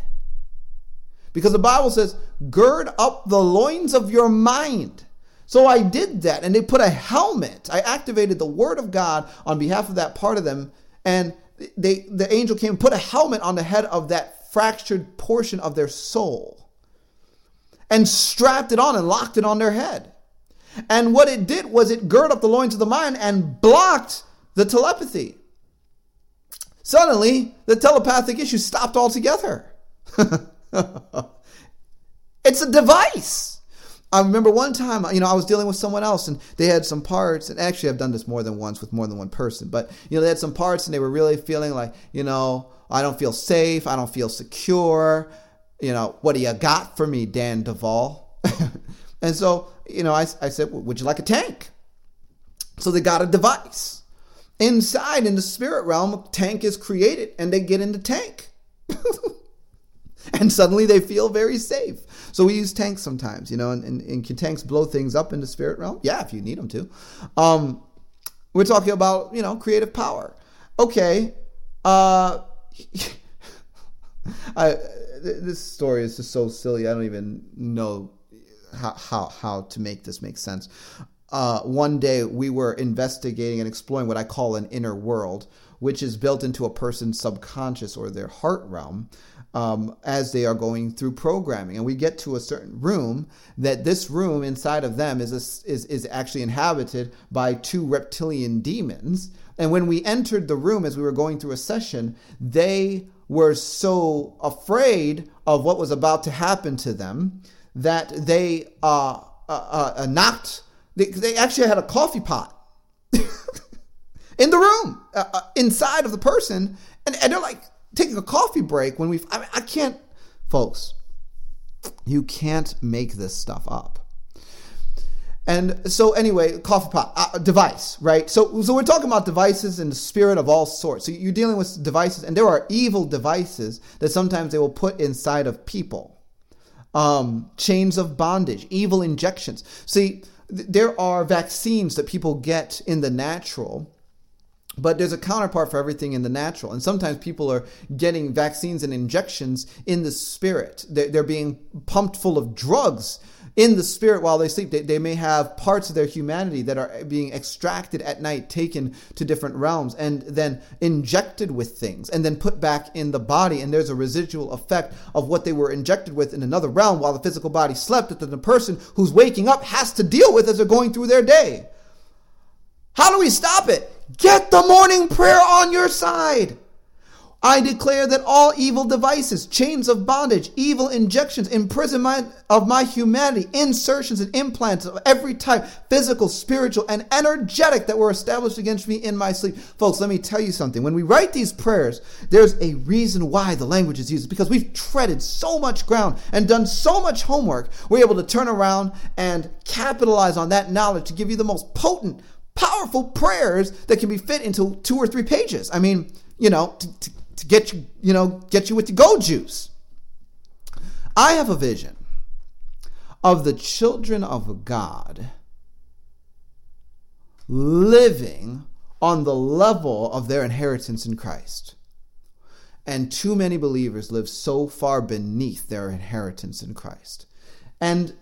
Because the Bible says, gird up the loins of your mind. So I did that, and they put a helmet. I activated the word of God on behalf of that part of them, and they the angel came and put a helmet on the head of that fractured portion of their soul and strapped it on and locked it on their head. And what it did was it girded up the loins of the mind and blocked the telepathy. Suddenly, the telepathic issue stopped altogether. it's a device. I remember one time, you know, I was dealing with someone else and they had some parts, and actually I've done this more than once with more than one person, but, you know, they had some parts and they were really feeling like, you know, I don't feel safe, I don't feel secure. You know, what do you got for me, Dan Duval? and so, you know, I, I said, would you like a tank? So they got a device. Inside in the spirit realm, a tank is created and they get in the tank. and suddenly they feel very safe. So we use tanks sometimes, you know, and, and, and, can tanks blow things up in the spirit realm? Yeah, if you need them to. Um, we're talking about, you know, creative power. Okay. Uh, I, this story is just so silly. I don't even know how, how, how to make this make sense uh, one day we were investigating and exploring what I call an inner world, which is built into a person's subconscious or their heart realm um, as they are going through programming. And we get to a certain room that this room inside of them is, a, is, is actually inhabited by two reptilian demons. And when we entered the room as we were going through a session, they were so afraid of what was about to happen to them that they uh, uh, uh, knocked they, they actually had a coffee pot in the room uh, uh, inside of the person, and, and they're like taking a coffee break when we. I, mean, I can't, folks. You can't make this stuff up. And so, anyway, coffee pot uh, device, right? So, so we're talking about devices in the spirit of all sorts. So you're dealing with devices, and there are evil devices that sometimes they will put inside of people. Um, chains of bondage, evil injections. See, there are vaccines that people get in the natural but there's a counterpart for everything in the natural. And sometimes people are getting vaccines and injections in the spirit. They're, being pumped full of drugs in the spirit while they sleep. They, they may have parts of their humanity that are being extracted at night, taken to different realms, and then injected with things, and then put back in the body. And there's a residual effect of what they were injected with in another realm while the physical body slept that the person who's waking up has to deal with as they're going through their day. How do we stop it? Get the morning prayer on your side. I declare that all evil devices, chains of bondage, evil injections, imprisonment of my humanity, insertions and implants of every type, physical, spiritual, and energetic that were established against me in my sleep. Folks, let me tell you something. When we write these prayers, there's a reason why the language is used because we've treaded so much ground and done so much homework. We're able to turn around and capitalize on that knowledge to give you the most potent, powerful prayers that can be fit into two or three pages. I mean, you know, to, to to get you, you know, get you with the go juice. I have a vision of the children of God living on the level of their inheritance in Christ. And too many believers live so far beneath their inheritance in Christ. And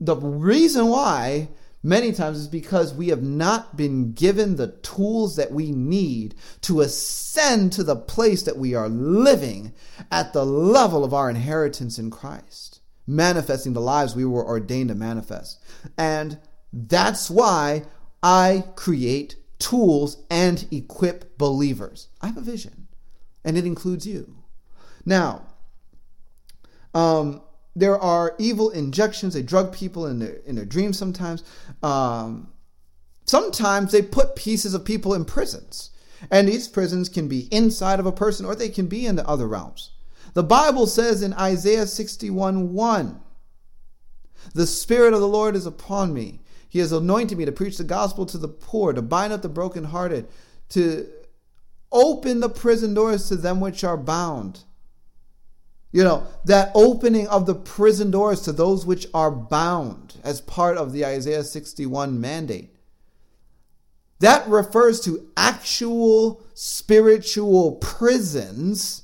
the reason why many times is because we have not been given the tools that we need to ascend to the place that we are living at the level of our inheritance in Christ, manifesting the lives we were ordained to manifest. And that's why I create tools and equip believers. I have a vision, and it includes you. Now, um, there are evil injections. They drug people in their in their dreams sometimes. Um, sometimes they put pieces of people in prisons, and these prisons can be inside of a person or they can be in the other realms. The Bible says in Isaiah 61 1, The Spirit of the Lord is upon me. He has anointed me to preach the gospel to the poor, to bind up the brokenhearted, to open the prison doors to them which are bound you know, that opening of the prison doors to those which are bound as part of the Isaiah 61 mandate. That refers to actual spiritual prisons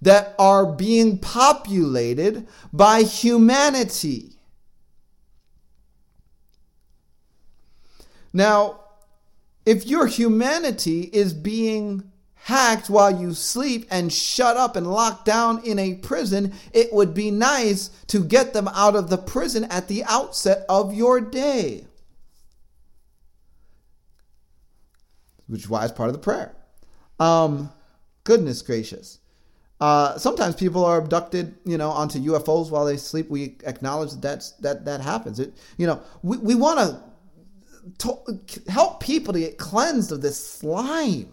that are being populated by humanity. Now, if your humanity is being hacked while you sleep and shut up and locked down in a prison, it would be nice to get them out of the prison at the outset of your day. Which is why it's part of the prayer. Um, goodness gracious. Uh, sometimes people are abducted, you know, onto UFOs while they sleep. We acknowledge that that's, that that happens. It, you know, we, we want to help people to get cleansed of this slime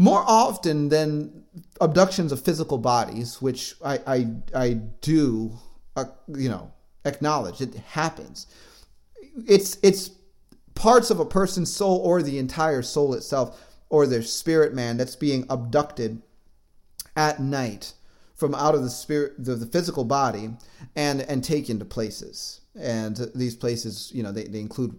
more often than abductions of physical bodies, which I I, I do, uh, you know, acknowledge it happens. It's it's parts of a person's soul or the entire soul itself or their spirit man that's being abducted at night from out of the spirit the, the physical body and and taken to places and these places you know they, they include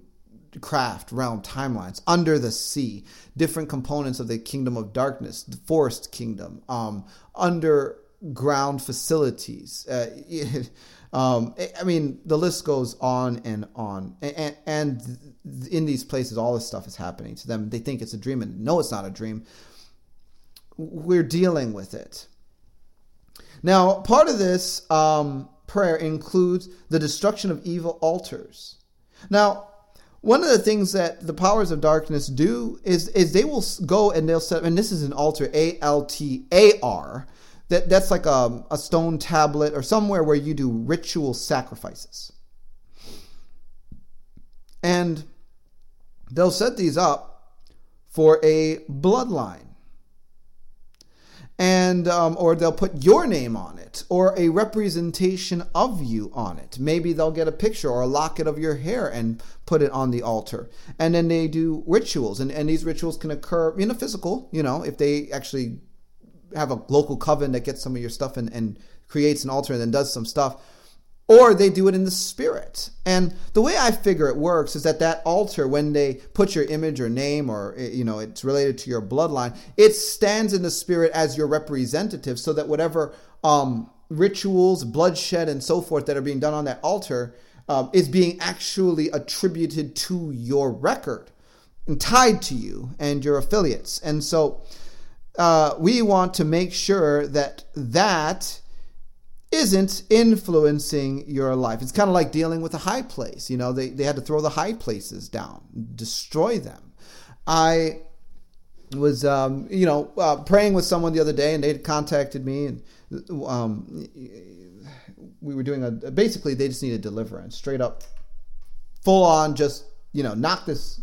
craft, realm, timelines, under the sea, different components of the kingdom of darkness, the forest kingdom, um, underground facilities. Uh, um, I mean, the list goes on and on. And, and in these places, all this stuff is happening to them. They think it's a dream, and no, it's not a dream. We're dealing with it. Now, part of this um, prayer includes the destruction of evil altars. Now, one of the things that the powers of darkness do is is they will go and they'll set and this is an altar A L T A R that that's like a, a stone tablet or somewhere where you do ritual sacrifices. And they'll set these up for a bloodline and um, or they'll put your name on it or a representation of you on it. Maybe they'll get a picture or a locket of your hair and put it on the altar. And then they do rituals and, and these rituals can occur in a physical you know if they actually have a local coven that gets some of your stuff and, and creates an altar and then does some stuff or they do it in the spirit. And the way I figure it works is that that altar, when they put your image or name or eh, you know it's related to your bloodline, it stands in the spirit as your representative, so that whatever um, rituals, bloodshed, and so forth that are being done on that altar um, is being actually attributed to your record and tied to you and your affiliates. And so uh, we want to make sure that that isn't influencing your life. It's kind of like dealing with a high place. You know, they, they had to throw the high places down, destroy them. I was, um, you know, uh, praying with someone the other day, and they contacted me, and um, we were doing a basically they just needed deliverance, straight up, full on, just you know, knock this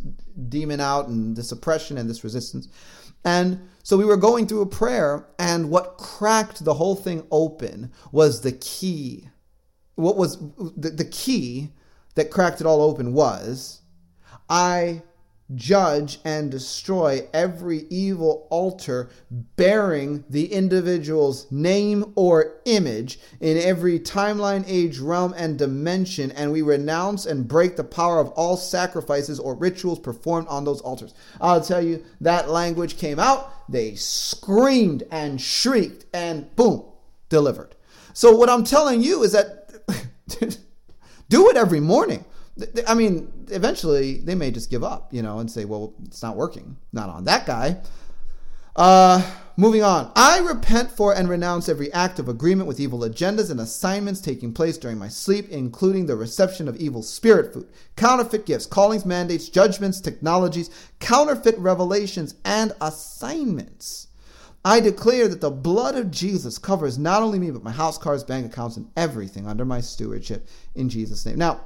demon out and this oppression and this resistance. And so we were going through a prayer, and what cracked the whole thing open was the key. What was the, the key that cracked it all open was I judge and destroy every evil altar bearing the individual's name or image in every timeline, age, realm, and dimension, and we renounce and break the power of all sacrifices or rituals performed on those altars. I'll tell you, that language came out, they screamed and shrieked, and boom, delivered. So, what I'm telling you is that do it every morning. I mean, eventually they may just give up, you know, and say, well, it's not working. Not on that guy. Uh, moving on. I repent for and renounce every act of agreement with evil agendas and assignments taking place during my sleep, including the reception of evil spirit food, counterfeit gifts, callings, mandates, judgments, technologies, counterfeit revelations, and assignments. I declare that the blood of Jesus covers not only me, but my house, cars, bank accounts, and everything under my stewardship in Jesus' name. Now,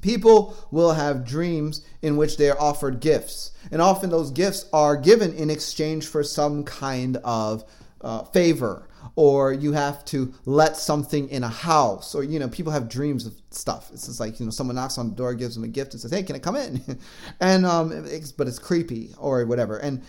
People will have dreams in which they are offered gifts. And often those gifts are given in exchange for some kind of uh, favor or you have to let something in a house or you know people have dreams of stuff it's just like you know someone knocks on the door gives them a gift and says hey can i come in and um it's, but it's creepy or whatever and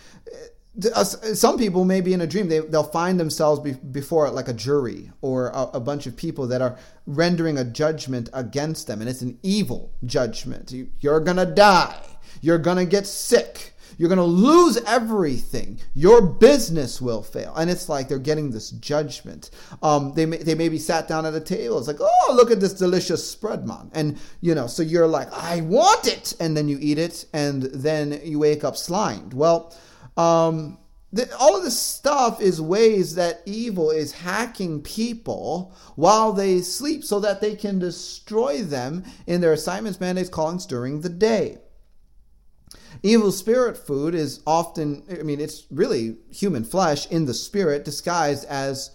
some people may be in a dream. They, they'll find themselves be, before like a jury or a, a, bunch of people that are rendering a judgment against them and it's an evil judgment. You, you're gonna die. You're gonna get sick. You're gonna lose everything. Your business will fail. And it's like they're getting this judgment. Um, they, may, they sat down at a table. It's like oh look at this delicious spread man and you know so you're like i want it. And then you eat it and then you wake up slimed. Well um, the, all of this stuff is ways that evil is hacking people while they sleep so that they can destroy them in their assignments, mandates, callings during the day. Evil spirit food is often, I mean, it's really human flesh in the spirit disguised as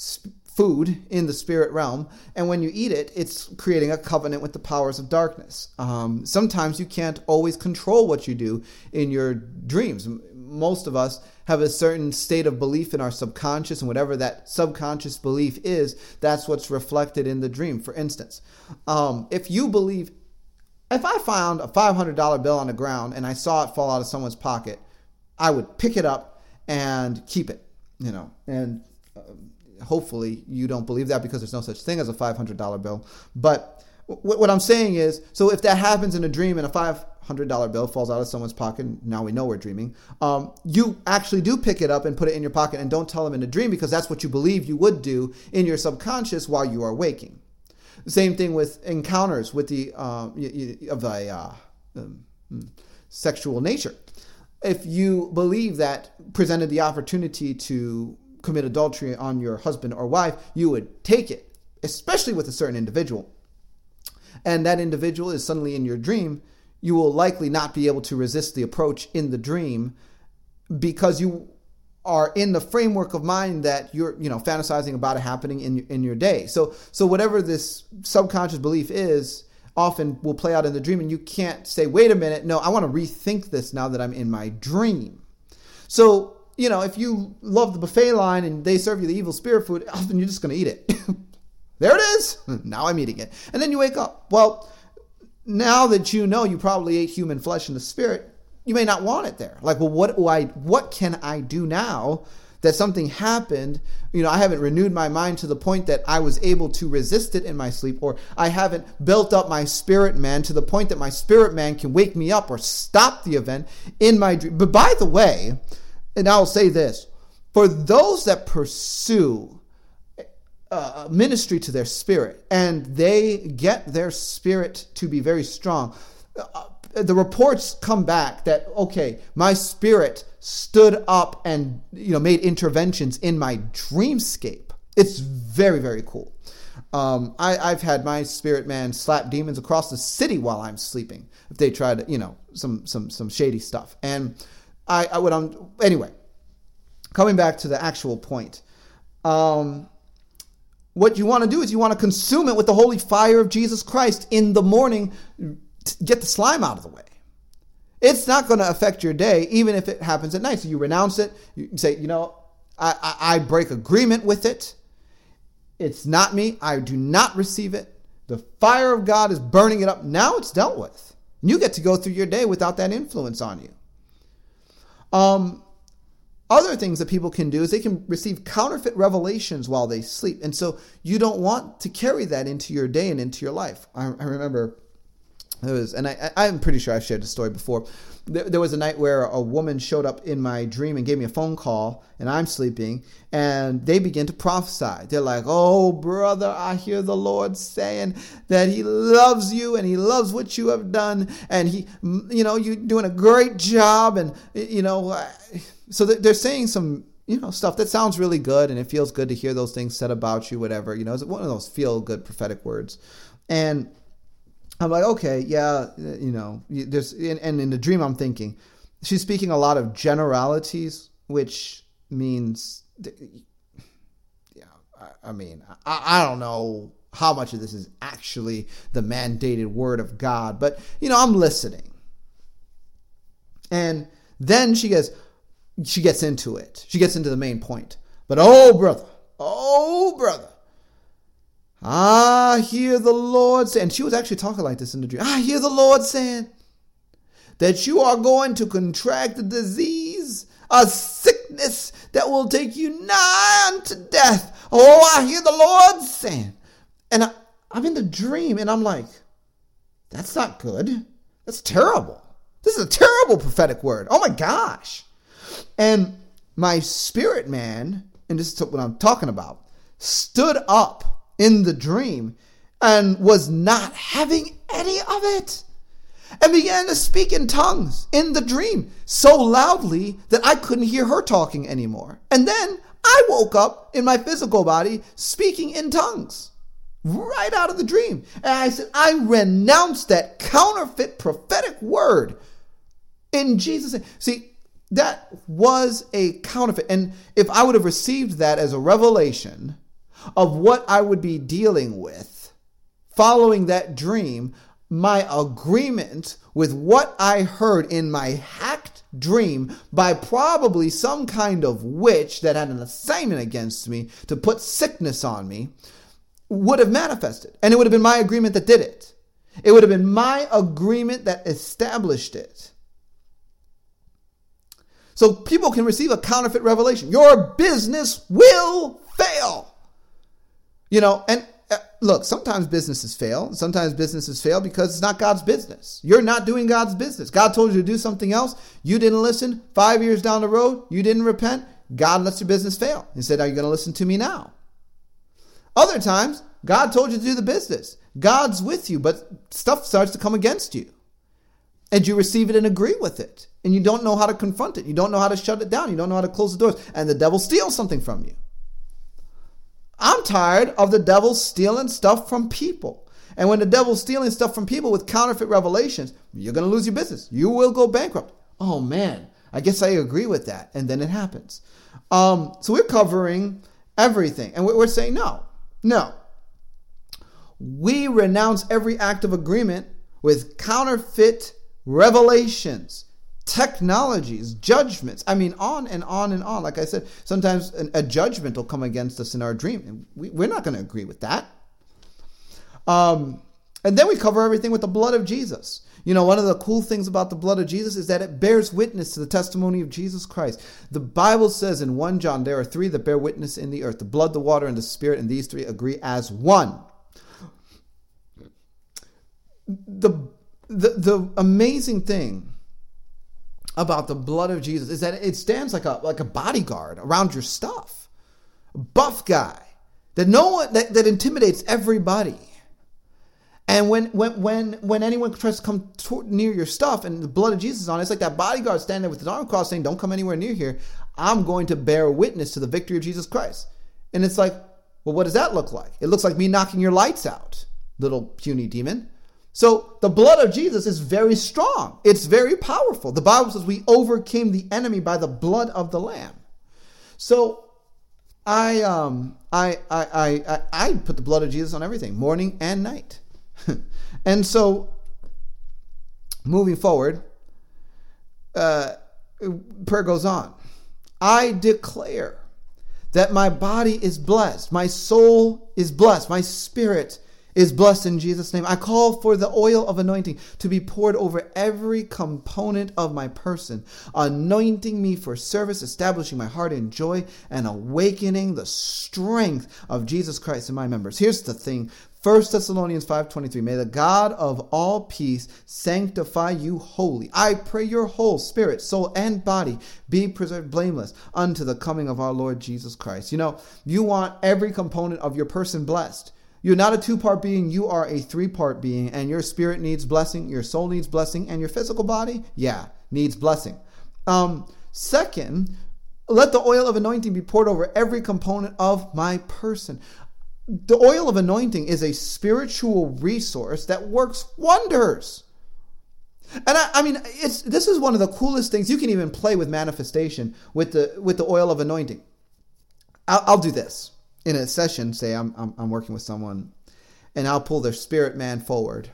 sp- food in the spirit realm. And when you eat it, it's creating a covenant with the powers of darkness. Um, sometimes you can't always control what you do in your dreams most of us have a certain state of belief in our subconscious, and whatever that subconscious belief is, that's what's reflected in the dream. For instance, um, if you believe, if I found a $500 bill on the ground and I saw it fall out of someone's pocket, I would pick it up and keep it, you know, and uh, hopefully you don't believe that because there's no such thing as a $500 bill. But what I'm saying is, so if that happens in a dream and a five hundred dollar bill falls out of someone's pocket. Now we know we're dreaming. Um, you actually do pick it up and put it in your pocket, and don't tell them in a dream because that's what you believe you would do in your subconscious while you are waking. Same thing with encounters with the uh, of a uh, um, hmm, sexual nature. If you believe that presented the opportunity to commit adultery on your husband or wife, you would take it, especially with a certain individual. And that individual is suddenly in your dream, you will likely not be able to resist the approach in the dream because you are in the framework of mind that you're you know fantasizing about it happening in in your day. So so whatever this subconscious belief is often will play out in the dream and you can't say wait a minute. No i want to rethink this now that i'm in my dream. So you know if you love the buffet line and they serve you the evil spirit food often you're just going to eat it there it is now i'm eating it and then you wake up well now that you know you probably ate human flesh in the spirit, you may not want it there. Like, well, what I what can I do now that something happened? You know, I haven't renewed my mind to the point that I was able to resist it in my sleep, or I haven't built up my spirit man to the point that my spirit man can wake me up or stop the event in my dream. But by the way, and I'll say this for those that pursue uh, ministry to their spirit and they get their spirit to be very strong. Uh, the reports come back that okay, my spirit stood up and you know made interventions in my dreamscape. It's very very cool. Um, I, have had my spirit man slap demons across the city while I'm sleeping if they try to you know some some some shady stuff. And I, I would um anyway. Coming back to the actual point. Um, what you want to do is you want to consume it with the holy fire of Jesus Christ in the morning, to get the slime out of the way. It's not going to affect your day, even if it happens at night. So you renounce it. You say, you know, I, I, I break agreement with it. It's not me. I do not receive it. The fire of God is burning it up. Now it's dealt with. You get to go through your day without that influence on you. Um, other things that people can do is they can receive counterfeit revelations while they sleep. And so you don't want to carry that into your day and into your life. I, I remember there was, and I, I'm pretty sure I've shared the story before. There, was a night where a woman showed up in my dream and gave me a phone call, and I'm sleeping, and they begin to prophesy. They're like, Oh, brother, I hear the Lord saying that He loves you and He loves what you have done, and He, you know, you're doing a great job, and, you know, so they're saying some you know stuff that sounds really good and it feels good to hear those things said about you whatever you know it's one of those feel good prophetic words and i'm like okay yeah you know there's and in the dream i'm thinking she's speaking a lot of generalities which means yeah i, mean I, I don't know how much of this is actually the mandated word of god but you know i'm listening and then she goes she gets into it. She gets into the main point. But oh, brother, oh, brother, I hear the Lord say, and she was actually talking like this in the dream. I hear the Lord saying that you are going to contract a disease, a sickness that will take you nigh unto death. Oh, I hear the Lord saying. And I, I'm in the dream, and I'm like, that's not good. That's terrible. This is a terrible prophetic word. Oh my gosh. And my spirit man, and this is what I'm talking about, stood up in the dream and was not having any of it and began to speak in tongues in the dream so loudly that I couldn't hear her talking anymore. And then I woke up in my physical body speaking in tongues right out of the dream. And I said, I renounce that counterfeit prophetic word in Jesus' name. See, that was a counterfeit. And if I would have received that as a revelation of what I would be dealing with following that dream, my agreement with what I heard in my hacked dream by probably some kind of witch that had an assignment against me to put sickness on me would have manifested. And it would have been my agreement that did it. It would have been my agreement that established it. So people can receive a counterfeit revelation. Your business will fail. You know, and uh, look, sometimes businesses fail. Sometimes businesses fail because it's not God's business. You're not doing God's business. God told you to do something else. You didn't listen. Five years down the road, you didn't repent. God lets your business fail. He said, Are you going to listen to me now? Other times, God told you to do the business. God's with you, but stuff starts to come against you. And you receive it and agree with it and you don't know how to confront it. You don't know how to shut it down. You don't know how to close the doors. And the devil steals something from you. I'm tired of the devil stealing stuff from people. And when the devil's stealing stuff from people with counterfeit revelations, you're going to lose your business. You will go bankrupt. Oh man, I guess I agree with that. And then it happens. Um, so we're covering everything. And we're saying no, no. We renounce every act of agreement with counterfeit revelations technologies, judgments. I mean, on and on and on. Like I said, sometimes a judgment will come against us in our dream, and we, we're not going to agree with that. Um, and then we cover everything with the blood of Jesus. You know, one of the cool things about the blood of Jesus is that it bears witness to the testimony of Jesus Christ. The Bible says in 1 John, there are three that bear witness in the earth the blood, the water, and the spirit, and these three agree as one. The, the, the amazing thing about the blood of Jesus is that it stands like a like a bodyguard around your stuff. Buff guy that no one that, that intimidates everybody. And when when when when anyone tries to come near your stuff and the blood of Jesus on, it, it's like that bodyguard standing there with his arm crossed saying, "Don't come anywhere near here. I'm going to bear witness to the victory of Jesus Christ." And it's like, well, what does that look like? It looks like me knocking your lights out, little puny demon. So the blood of Jesus is very strong. It's very powerful. The Bible says we overcame the enemy by the blood of the lamb. So I um I I I I put the blood of Jesus on everything, morning and night. and so moving forward, uh, prayer goes on. I declare that my body is blessed, my soul is blessed, my spirit is blessed in Jesus' name. I call for the oil of anointing to be poured over every component of my person, anointing me for service, establishing my heart in joy, and awakening the strength of Jesus Christ in my members. Here's the thing 1 Thessalonians 5:23 May the God of all peace sanctify you wholly. I pray your whole spirit, soul and body be preserved blameless unto the coming of our Lord Jesus Christ. You know, you want every component of your person blessed. You're not a two part being, you are a three part being, and your spirit needs blessing, your soul needs blessing, and your physical body, yeah, needs blessing. Um, second, let the oil of anointing be poured over every component of my person. The oil of anointing is a spiritual resource that works wonders. And I, I, mean, it's this is one of the coolest things. You can even play with manifestation with the with the oil of anointing. I'll, I'll do this in a session. Say I'm, I'm I'm working with someone, and I'll pull their spirit man forward,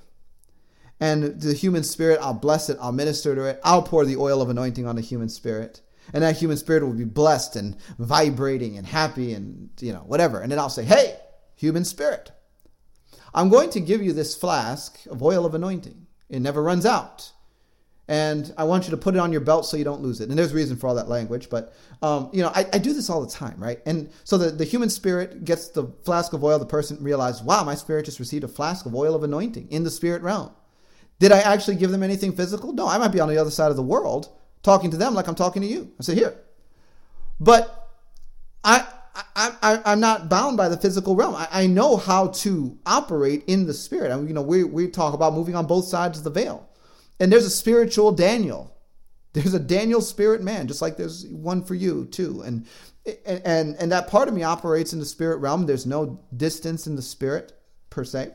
and the human spirit I'll bless it. I'll minister to it. I'll pour the oil of anointing on the human spirit, and that human spirit will be blessed and vibrating and happy and you know whatever. And then I'll say, Hey, human spirit. I'm going to give you this flask of oil of anointing. It never runs out. And I want you to put it on your belt so you don't lose it. And there's reason for all that language, but um, you know, I, I, do this all the time, right? And so the, the human spirit gets the flask of oil, the person realizes, wow, my spirit just received a flask of oil of anointing in the spirit realm. Did I actually give them anything physical? No, I might be on the other side of the world talking to them like I'm talking to you. I say, here. But I I, I, am not bound by the physical realm. I, I, know how to operate in the spirit. I mean, you know, we, we talk about moving on both sides of the veil. And there's a spiritual Daniel. There's a Daniel spirit man, just like there's one for you too. And and and that part of me operates in the spirit realm. There's no distance in the spirit per se.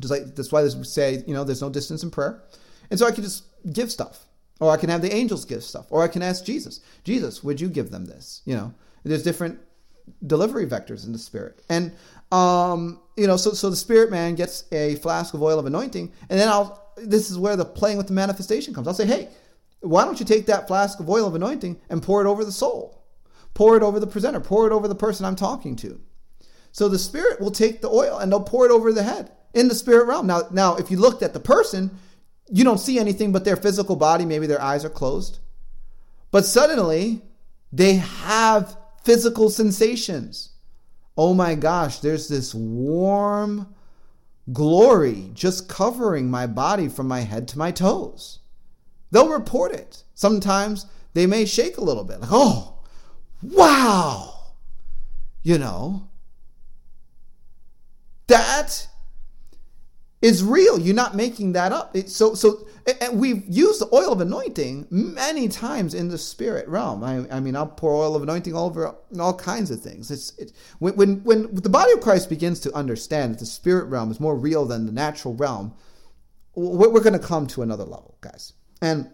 Just like that's why they say, you know, there's no distance in prayer. And so I can just give stuff. Or I can have the angels give stuff. Or I can ask Jesus, Jesus, would you give them this? You know, there's different delivery vectors in the spirit. And um, you know, so so the spirit man gets a flask of oil of anointing, and then I'll this is where the playing with the manifestation comes. I'll say, hey, why don't you take that flask of oil of anointing and pour it over the soul? Pour it over the presenter, pour it over the person I'm talking to. So the spirit will take the oil and they'll pour it over the head in the spirit realm. Now, now if you looked at the person, you don't see anything but their physical body, maybe their eyes are closed. But suddenly, they have physical sensations. Oh my gosh, there's this warm glory just covering my body from my head to my toes. They'll report it. Sometimes they may shake a little bit, like, oh, wow. You know, that is real. You're not making that up. It, so, so and we've used the oil of anointing many times in the spirit realm. I, I mean, I'll pour oil of anointing all over all kinds of things. It's it, when, when when the body of Christ begins to understand that the spirit realm is more real than the natural realm, we're, we're going to come to another level, guys. And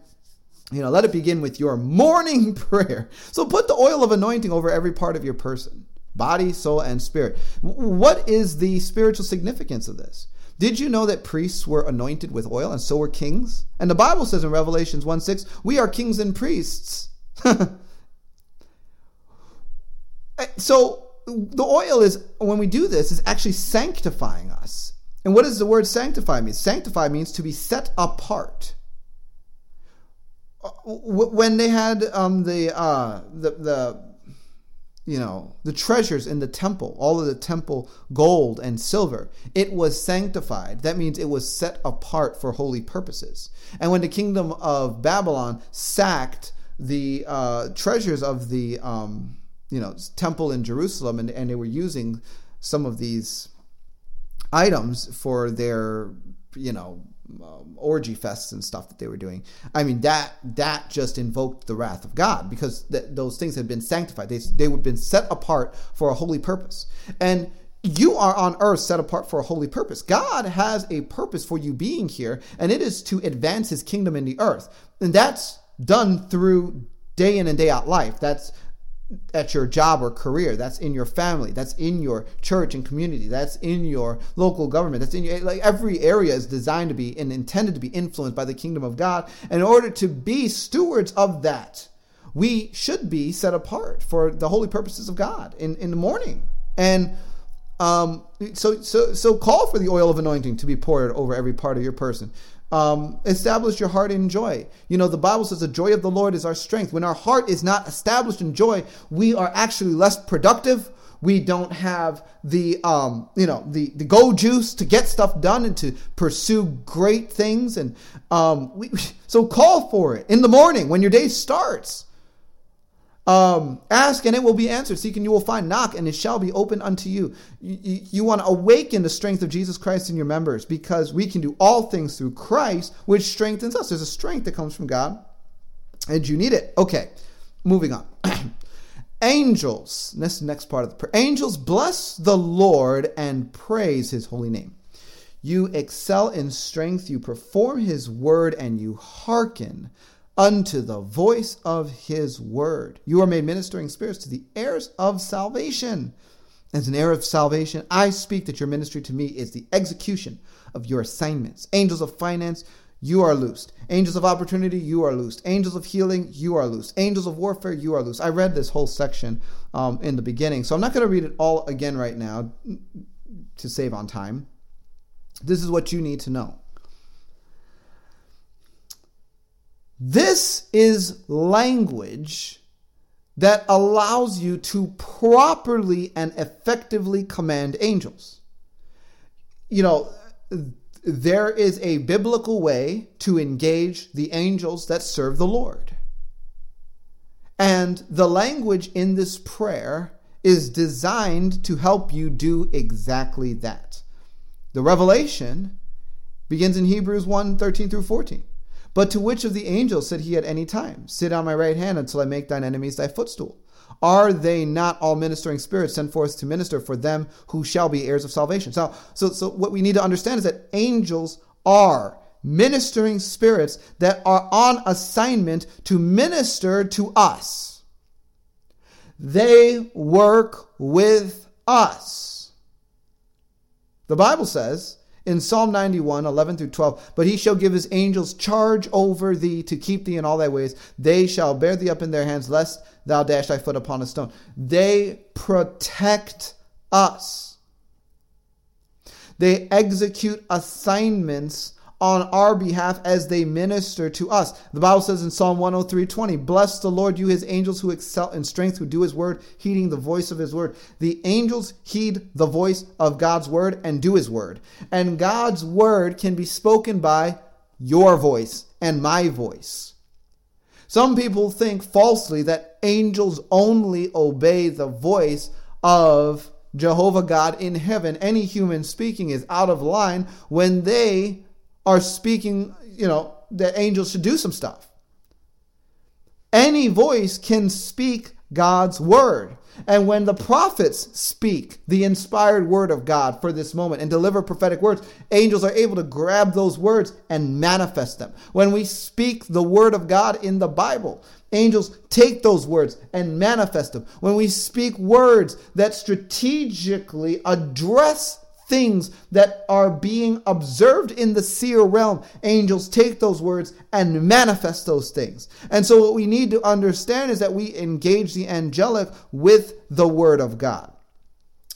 you know, let it begin with your morning prayer. So put the oil of anointing over every part of your person body, soul, and spirit. What is the spiritual significance of this? Did you know that priests were anointed with oil and so were kings? And the Bible says in Revelations 1 6, we are kings and priests. so the oil is, when we do this, is actually sanctifying us. And what does the word sanctify mean? Sanctify means to be set apart. Uh, when they had um, the, uh, the, the you know, the treasures in the temple, all of the temple gold and silver, it was sanctified. That means it was set apart for holy purposes. And when the kingdom of Babylon sacked the uh, treasures of the, um, you know, temple in Jerusalem, and, and they were using some of these items for their, you know, um, orgy fests and stuff that they were doing. I mean that that just invoked the wrath of God because th- those things had been sanctified. They they would been set apart for a holy purpose. And you are on earth set apart for a holy purpose. God has a purpose for you being here, and it is to advance his kingdom in the earth. And that's done through day in and day out life. That's at your job or career that's in your family that's in your church and community that's in your local government that's in your like every area is designed to be and intended to be influenced by the kingdom of god in order to be stewards of that we should be set apart for the holy purposes of god in, in the morning and Um, so, so, so call for the oil of anointing to be poured over every part of your person. Um, establish your heart in joy. You know, the Bible says the joy of the Lord is our strength. When our heart is not established in joy, we are actually less productive. We don't have the, um, you know, the, the go juice to get stuff done and to pursue great things. And um, we, so call for it in the morning when your day starts. Um, ask and it will be answered. Seek and you will find. Knock and it shall be opened unto you. You, you. you, want to awaken the strength of Jesus Christ in your members because we can do all things through Christ, which strengthens us. There's a strength that comes from God, and you need it. Okay, moving on. angels. This next part of the prayer. Angels bless the Lord and praise His holy name. You excel in strength. You perform His word and you hearken unto the voice of his word. You are made ministering spirits to the heirs of salvation. As an heir of salvation, I speak that your ministry to me is the execution of your assignments. Angels of finance, you are loosed. Angels of opportunity, you are loosed. Angels of healing, you are loosed. Angels of warfare, you are loosed. I read this whole section um, in the beginning, so I'm not going to read it all again right now to save on time. This is what you need to know. This is language that allows you to properly and effectively command angels. You know, there is a biblical way to engage the angels that serve the Lord. And the language in this prayer is designed to help you do exactly that. The revelation begins in Hebrews 1 13 through 14. But to which of the angels said he at any time, Sit on my right hand until I make thine enemies thy footstool? Are they not all ministering spirits sent forth to minister for them who shall be heirs of salvation? So, so, so what we need to understand is that angels are ministering spirits that are on assignment to minister to us. They work with us. The Bible says in Psalm 91, 11 through 12. But he shall give his angels charge over thee to keep thee in all thy ways. They shall bear thee up in their hands, lest thou dash thy foot upon a stone. They protect us. They execute assignments on our behalf as they minister to us. The Bible says in Psalm 103 20, Bless the Lord, you his angels who excel in strength, who do his word, heeding the voice of his word. The angels heed the voice of God's word and do his word. And God's word can be spoken by your voice and my voice. Some people think falsely that angels only obey the voice of Jehovah God in heaven. Any human speaking is out of line when they are speaking, you know, that angels should do some stuff. Any voice can speak God's word. And when the prophets speak the inspired word of God for this moment and deliver prophetic words, angels are able to grab those words and manifest them. When we speak the word of God in the Bible, angels take those words and manifest them. When we speak words that strategically address things that are being observed in the seer realm, angels take those words and manifest those things. And so, what we need to understand is that we engage the angelic with the word of God.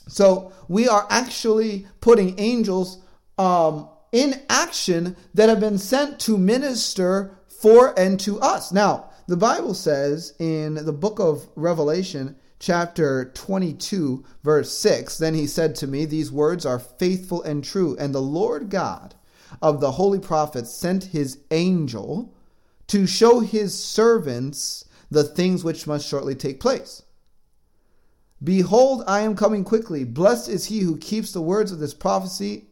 So, we are actually putting angels um, in action that have been sent to minister for and to us. Now, the Bible says in the book of Revelation, chapter 22, verse 6 Then he said to me, These words are faithful and true. And the Lord God of the holy prophets sent his angel to show his servants the things which must shortly take place. Behold, I am coming quickly. Blessed is he who keeps the words of this prophecy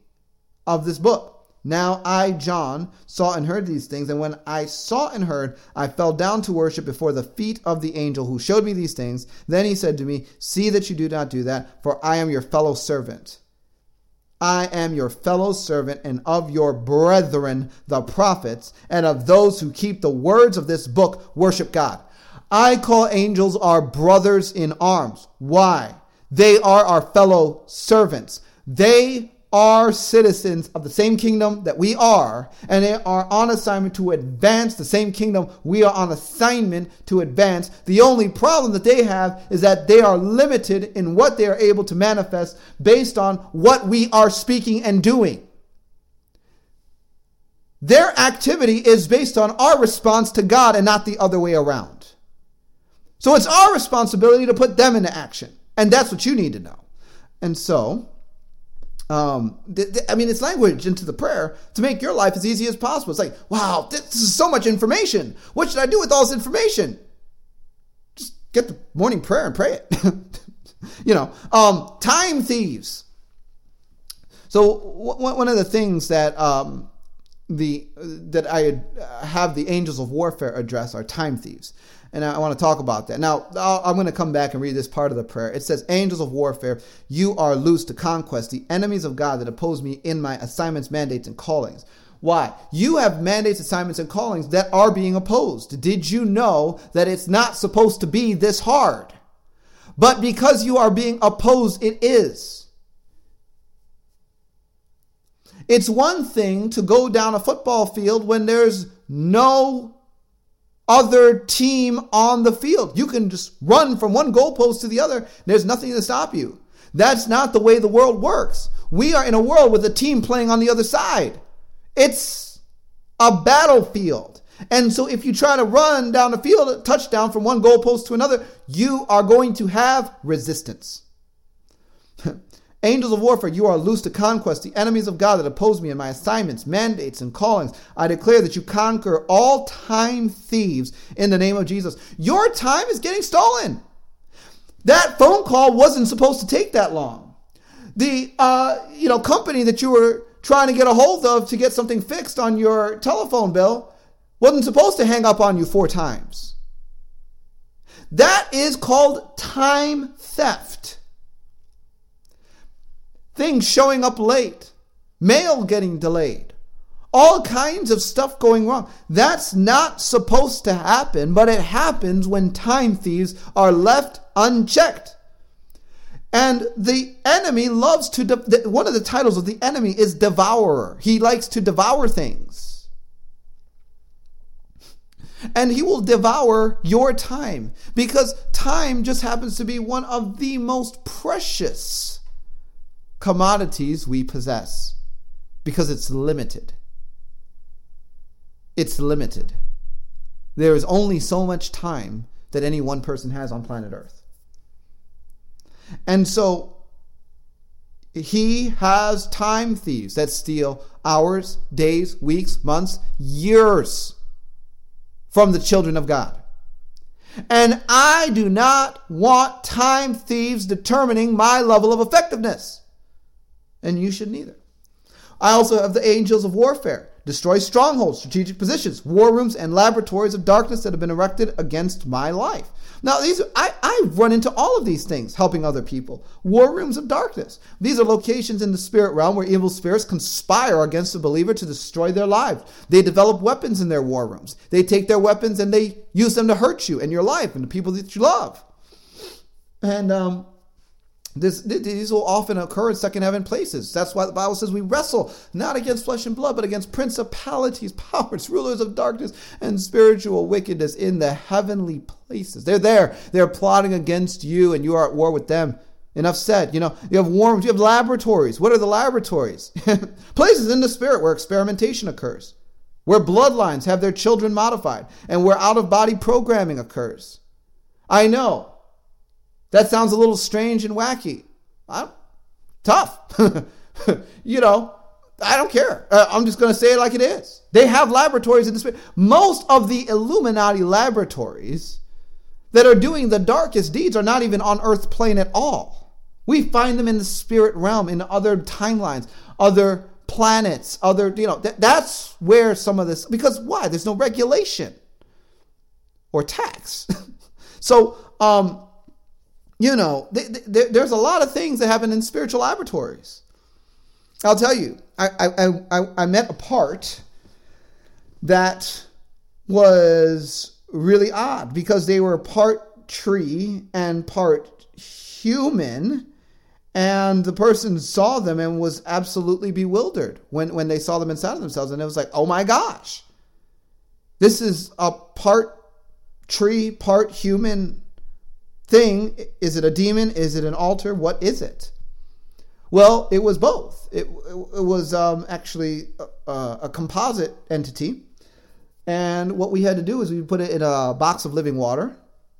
of this book. Now I, John, saw and heard these things, and when I saw and heard, I fell down to worship before the feet of the angel who showed me these things. Then he said to me, See that you do not do that, for I am your fellow servant. I am your fellow servant and of your brethren, the prophets, and of those who keep the words of this book, worship God. I call angels our brothers in arms. Why? They are our fellow servants. They are citizens of the same kingdom that we are, and they are on assignment to advance the same kingdom we are on assignment to advance. The only problem that they have is that they are limited in what they are able to manifest based on what we are speaking and doing. Their activity is based on our response to God and not the other way around. So it's our responsibility to put them into action. And that's what you need to know. And so, um, th- th- I mean, it's language into the prayer to make your life as easy as possible. It's like, wow, this is so much information. What should I do with all this information? Just get the morning prayer and pray it. you know, um, time thieves. So w- one of the things that um, the that I have the angels of warfare address are time thieves and I want to talk about that. Now, I'm going to come back and read this part of the prayer. It says, Angels of warfare, you are loose to conquest the enemies of God that oppose me in my assignments, mandates, and callings. Why? You have mandates, assignments, and callings that are being opposed. Did you know that it's not supposed to be this hard? But because you are being opposed, it is. It's one thing to go down a football field when there's no other team on the field. You can just run from one goalpost to the other. There's nothing to stop you. That's not the way the world works. We are in a world with a team playing on the other side. It's a battlefield. And so if you try to run down the field, a touchdown from one goalpost to another, you are going to have resistance. Angels of warfare, you are loose to conquest the enemies of God that oppose me in my assignments, mandates, and callings. I declare that you conquer all time thieves in the name of Jesus. Your time is getting stolen. That phone call wasn't supposed to take that long. The uh, you know company that you were trying to get a hold of to get something fixed on your telephone bill wasn't supposed to hang up on you four times. That is called time theft things showing up late, mail getting delayed, all kinds of stuff going wrong. That's not supposed to happen, but it happens when time thieves are left unchecked. And the enemy loves to, de- one of the titles of the enemy is devourer. He likes to devour things. And he will devour your time because time just happens to be one of the most precious commodities we possess because it's limited. It's limited. There is only so much time that any one person has on planet Earth. And so he has time thieves that steal hours, days, weeks, months, years from the children of God. And I do not want time thieves determining my level of effectiveness and you should neither. I also have the angels of warfare. Destroy strongholds, strategic positions, war rooms, and laboratories of darkness that have been erected against my life. Now, these I, I've run into all of these things helping other people. War rooms of darkness. These are locations in the spirit realm where evil spirits conspire against the believer to destroy their lives. They develop weapons in their war rooms. They take their weapons and they use them to hurt you and your life and the people that you love. And um, this, these will often occur in second heaven places. That's why the Bible says we wrestle not against flesh and blood, but against principalities, powers, rulers of darkness, and spiritual wickedness in the heavenly places. They're there. They're plotting against you, and you are at war with them. Enough said. You know, you have war rooms, you have laboratories. What are the laboratories? places in the spirit where experimentation occurs, where bloodlines have their children modified, and where out of body programming occurs. I know that sounds a little strange and wacky. I'm tough. you know, I don't care. Uh, I'm just going to say it like it is. They have laboratories in the spirit. Most of the Illuminati laboratories that are doing the darkest deeds are not even on Earth plane at all. We find them in the spirit realm, in other timelines, other planets, other, you know, th- that's where some of this, because why? There's no regulation or tax. so, um, you know, th- th- there's a lot of things that happen in spiritual laboratories. I'll tell you, I, I, I, I met a part that was really odd because they were part tree and part human, And the person saw them and was absolutely bewildered when, when they saw them inside of themselves. And it was like, oh my gosh, this is a part tree, part human thing. Is it a demon? Is it an alter? What is it? Well, it was both. It, it was um, actually a, a composite entity. And what we had to do is we put it in a box of living water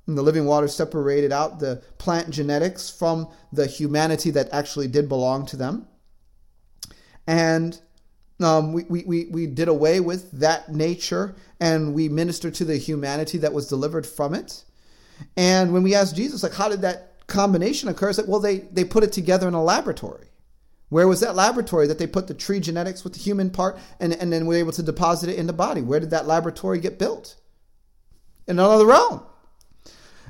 and the living water separated out the plant genetics from the humanity that actually did belong to them. And um, we, we, we did away with that nature and we ministered to the humanity that was delivered from it. And when we asked Jesus, like, how did that combination occur? It's like, well, they, they put it together in a laboratory. Where was that laboratory that they put the tree genetics with the human part and, and then were able to deposit it in the body? Where did that laboratory get built? In another realm.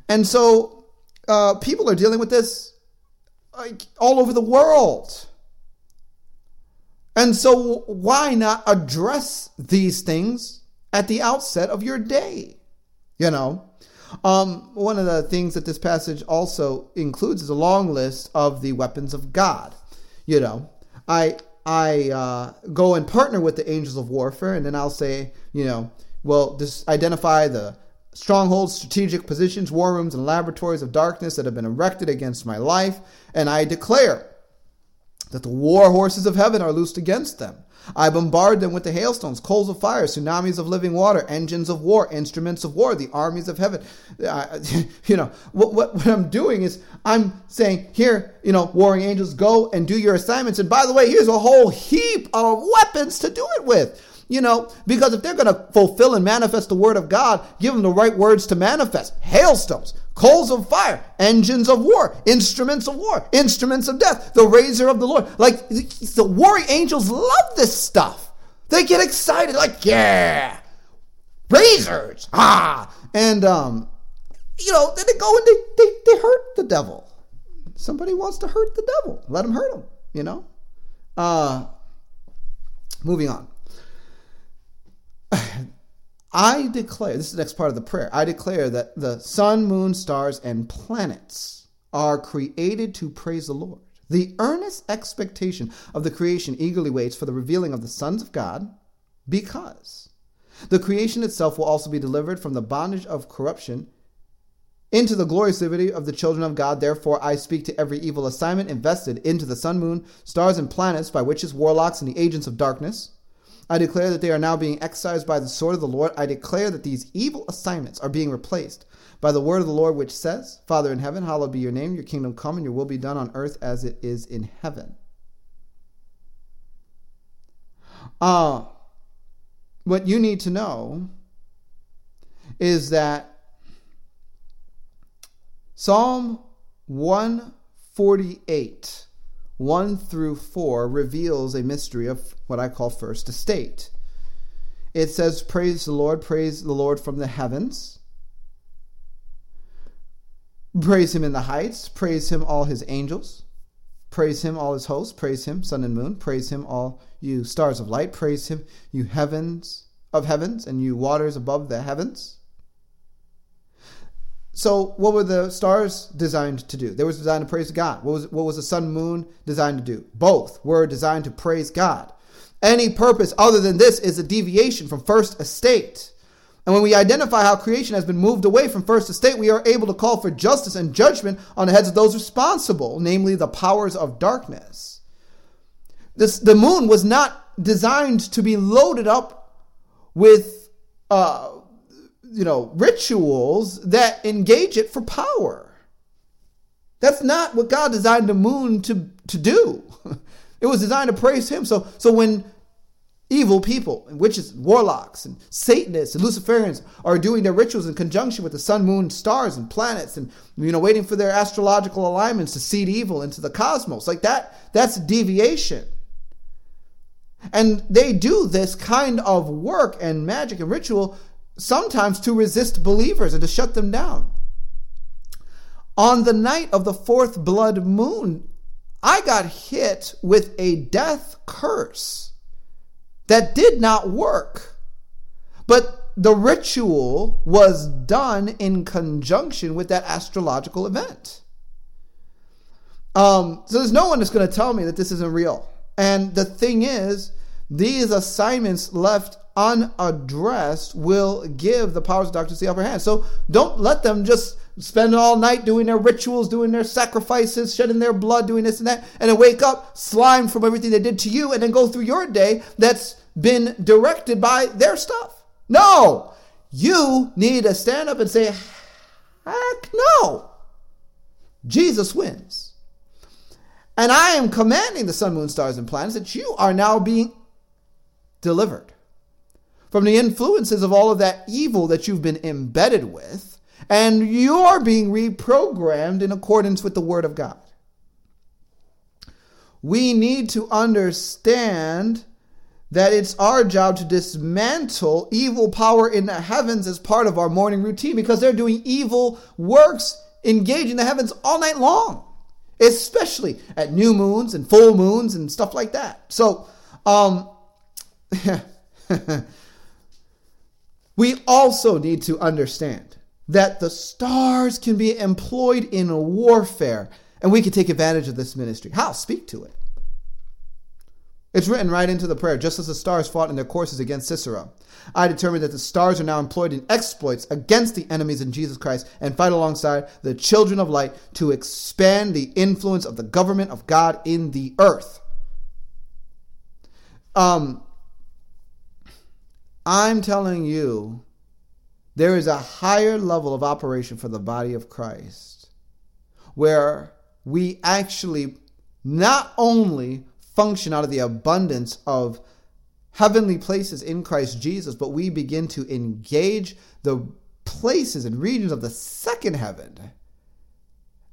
And so uh, people are dealing with this like all over the world. And so why not address these things at the outset of your day? You know, um, one of the things that this passage also includes is a long list of the weapons of God. You know, I I uh, go and partner with the angels of warfare, and then I'll say, you know, well, just identify the strongholds, strategic positions, war rooms, and laboratories of darkness that have been erected against my life, and I declare that the war horses of heaven are loosed against them. I bombard them with the hailstones, coals of fire, tsunamis of living water, engines of war, instruments of war, the armies of heaven. Uh, you know, what, what, what I'm doing is I'm saying, here, you know, warring angels, go and do your assignments. And by the way, here's a whole heap of weapons to do it with. You know, because if they're going to fulfill and manifest the word of God, give them the right words to manifest. Hailstones, coals of fire, engines of war, instruments of war, instruments of death, the razor of the Lord. Like the warring angels love this stuff. They get excited, like, yeah, razors, ah. And, um, you know, then they go and they, they, they hurt the devil. Somebody wants to hurt the devil. Let him hurt him, you know? Uh, moving on. I declare, this is the next part of the prayer. I declare that the sun, moon, stars, and planets are created to praise the Lord. The earnest expectation of the creation eagerly waits for the revealing of the sons of God because the creation itself will also be delivered from the bondage of corruption into the glorious liberty of the children of God. Therefore, I speak to every evil assignment invested into the sun, moon, stars, and planets by witches, warlocks, and the agents of darkness I declare that they are now being excised by the sword of the Lord. I declare that these evil assignments are being replaced by the word of the Lord, which says, Father in heaven, hallowed be your name, your kingdom come, and your will be done on earth as it is in heaven. Uh, what you need to know is that Psalm 148 1 through 4 reveals a mystery of what I call first estate. It says, Praise the Lord, praise the Lord from the heavens. Praise him in the heights, praise him all his angels. Praise him all his hosts, praise him sun and moon, praise him all you stars of light, praise him you heavens of heavens and you waters above the heavens. So, what were the stars designed to do? They were designed to praise God. What was what was the sun, moon designed to do? Both were designed to praise God. Any purpose other than this is a deviation from first estate. And when we identify how creation has been moved away from first estate, we are able to call for justice and judgment on the heads of those responsible, namely the powers of darkness. This, the moon was not designed to be loaded up with uh, you know, rituals that engage it for power. That's not what God designed the moon to, to do. It was designed to praise him. So so when evil people and witches, warlocks, and Satanists and Luciferians are doing their rituals in conjunction with the sun, moon, stars, and planets, and you know, waiting for their astrological alignments to seed evil into the cosmos. Like that, that's deviation. And they do this kind of work and magic and ritual sometimes to resist believers and to shut them down. On the night of the fourth blood moon, I got hit with a death curse that did not work. But the ritual was done in conjunction with that astrological event. Um, so there's no one that's going to tell me that this isn't real. And the thing is, these assignments left unaddressed will give the powers of darkness the upper hand. So don't let them just spend all night doing their rituals, doing their sacrifices, shedding their blood, doing this and that, and then wake up slimed from everything they did to you and then go through your day that's been directed by their stuff. No! You need to stand up and say, heck no! Jesus wins. And I am commanding the sun, moon, stars, and planets that you are now being delivered from the influences of all of that evil that you've been embedded with, and you're being reprogrammed in accordance with the Word of God. We need to understand that it's our job to dismantle evil power in the heavens as part of our morning routine because they're doing evil works engaging the heavens all night long, especially at new moons and full moons and stuff like that. So, um, we also need to understand that the stars can be employed in warfare and we can take advantage of this ministry. How? Speak to it. It's written right into the prayer, just as the stars fought in their courses against Sisera. I determined that the stars are now employed in exploits against the enemies in Jesus Christ and fight alongside the children of light to expand the influence of the government of God in the earth. Um, I'm telling you, there is a higher level of operation for the body of Christ where we actually not only function out of the abundance of heavenly places in Christ Jesus, but we begin to engage the places and regions of the second heaven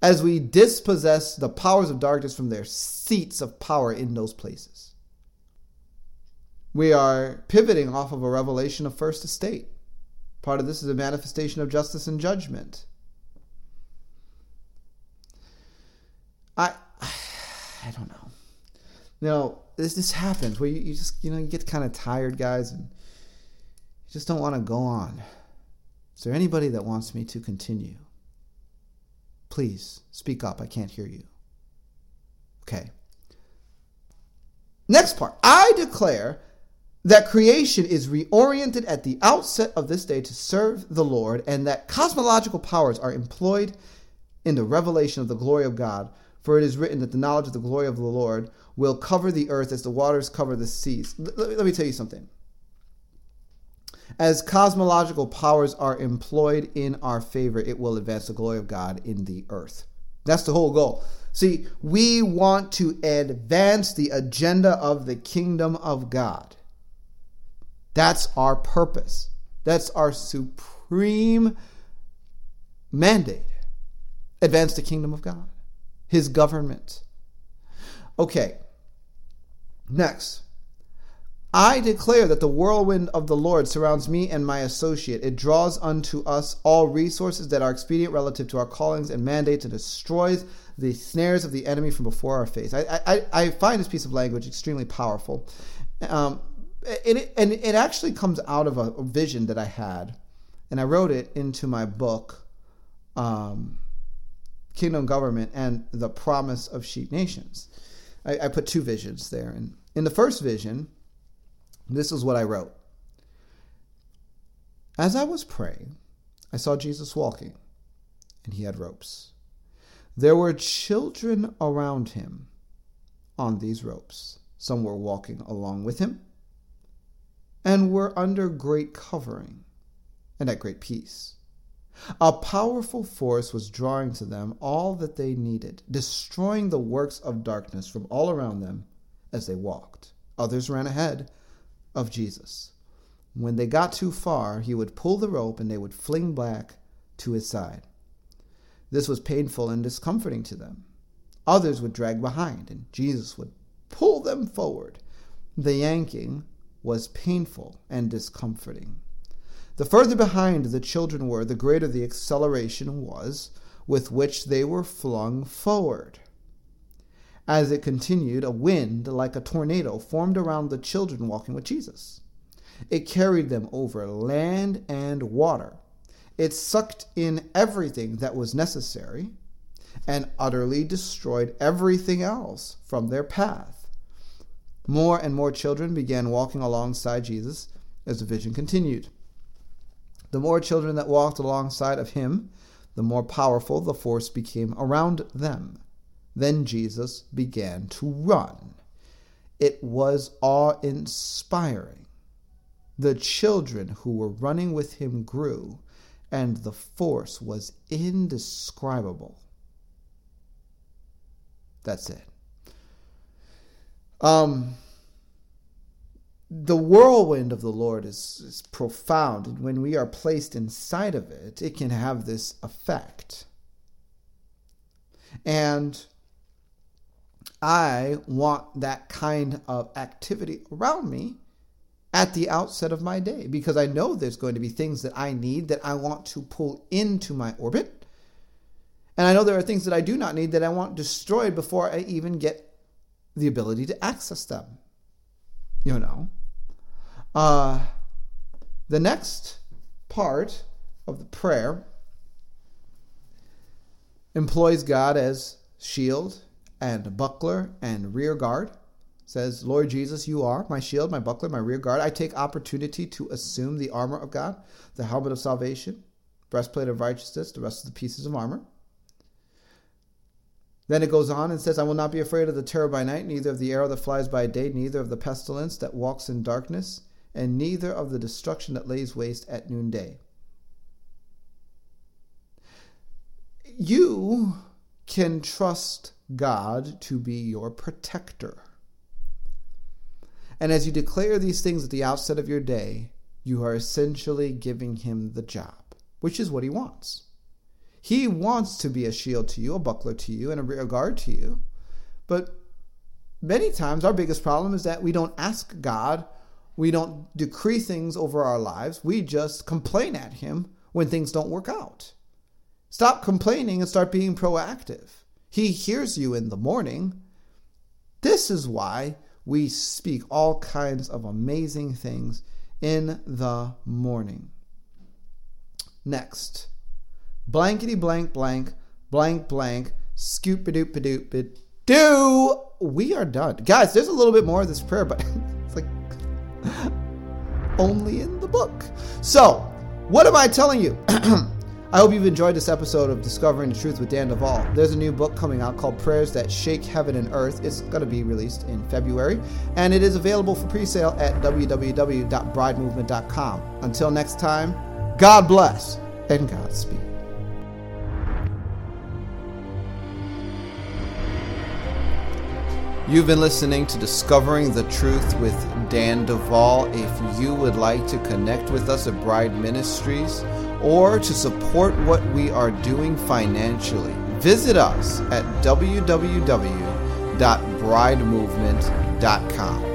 as we dispossess the powers of darkness from their seats of power in those places we are pivoting off of a revelation of first estate. Part of this is a manifestation of justice and judgment. I I don't know. You this this happens where you, you just you know you get kind of tired, guys, and you just don't want to go on. Is there anybody that wants me to continue? Please speak up. I can't hear you. Okay. Next part. I declare that creation is reoriented at the outset of this day to serve the Lord, and that cosmological powers are employed in the revelation of the glory of God. For it is written that the knowledge of the glory of the Lord will cover the earth as the waters cover the seas. Let me tell you something. As cosmological powers are employed in our favor, it will advance the glory of God in the earth. That's the whole goal. See, we want to advance the agenda of the kingdom of God. That's our purpose. That's our supreme mandate. Advance the kingdom of God, his government. Okay. Next. I declare that the whirlwind of the Lord surrounds me and my associate. It draws unto us all resources that are expedient relative to our callings and mandates and destroys the snares of the enemy from before our face. I, I, I find this piece of language extremely powerful. Um, and it, and it actually comes out of a, vision that I had, and I wrote it into my book, um, Kingdom Government and the Promise of Sheep Nations. I, I put two visions there, and in the first vision, this is what I wrote. As I was praying, I saw Jesus walking, and he had ropes. There were children around him on these ropes. Some were walking along with him and were under great covering and at great peace. A powerful force was drawing to them all that they needed, destroying the works of darkness from all around them as they walked. Others ran ahead of Jesus. When they got too far, he would pull the rope and they would fling back to his side. This was painful and discomforting to them. Others would drag behind, and Jesus would pull them forward. The yanking was painful and discomforting. The further behind the children were, the greater the acceleration was with which they were flung forward. As it continued, a wind like a tornado formed around the children walking with Jesus. It carried them over land and water. It sucked in everything that was necessary. and utterly destroyed everything else from their path. More and more children began walking alongside Jesus as the vision continued. The more children that walked alongside of him, the more powerful the force became around them. Then Jesus began to run. It was awe inspiring. The children who were running with him grew, and the force was indescribable. That's it. Um, the whirlwind of the Lord is, is profound, and when we are placed inside of it, it can have this effect. And I want that kind of activity around me at the outset of my day because I know there's going to be things that I need that I want to pull into my orbit. And I know there are things that I do not need that I want destroyed before I even get the ability to access them. You know. Uh, the next part of the prayer employs God as shield and buckler and rear guard. Says, Lord Jesus, you are my shield, my buckler, my rear guard. I take opportunity to assume the armor of God, the helmet of salvation, breastplate of righteousness, the rest of the pieces of armor. Then it goes on and says, I will not be afraid of the terror by night, neither of the arrow that flies by day, neither of the pestilence that walks in darkness, and neither of the destruction that lays waste at noonday. You can trust God to be your protector. And as you declare these things at the outset of your day, you are essentially giving him the job, which is what he wants. He wants to be a shield to you, a buckler to you, and a rear guard to you. But many times our biggest problem is that we don't ask God, we don't decree things over our lives, we just complain at him when things don't work out. Stop complaining and start being proactive. He hears you in the morning. This is why we speak all kinds of amazing things in the morning. Next, blankety blank blank blank blank scoop a doop a doop do. We are done, guys. There's a little bit more of this prayer, but it's like only in the book. So, what am I telling you? I hope you've enjoyed this episode of Discovering the Truth with Dan Duval. There's a new book coming out called Prayers That Shake Heaven and Earth. It's going to be released in February, and it is available for pre sale at www.bridemovement.com. Until next time, God bless and Godspeed. You've been listening to Discovering the Truth with Dan Duval. If you would like to connect with us at Bride Ministries, or to support what we are doing financially, visit us at www.bridemovement.com.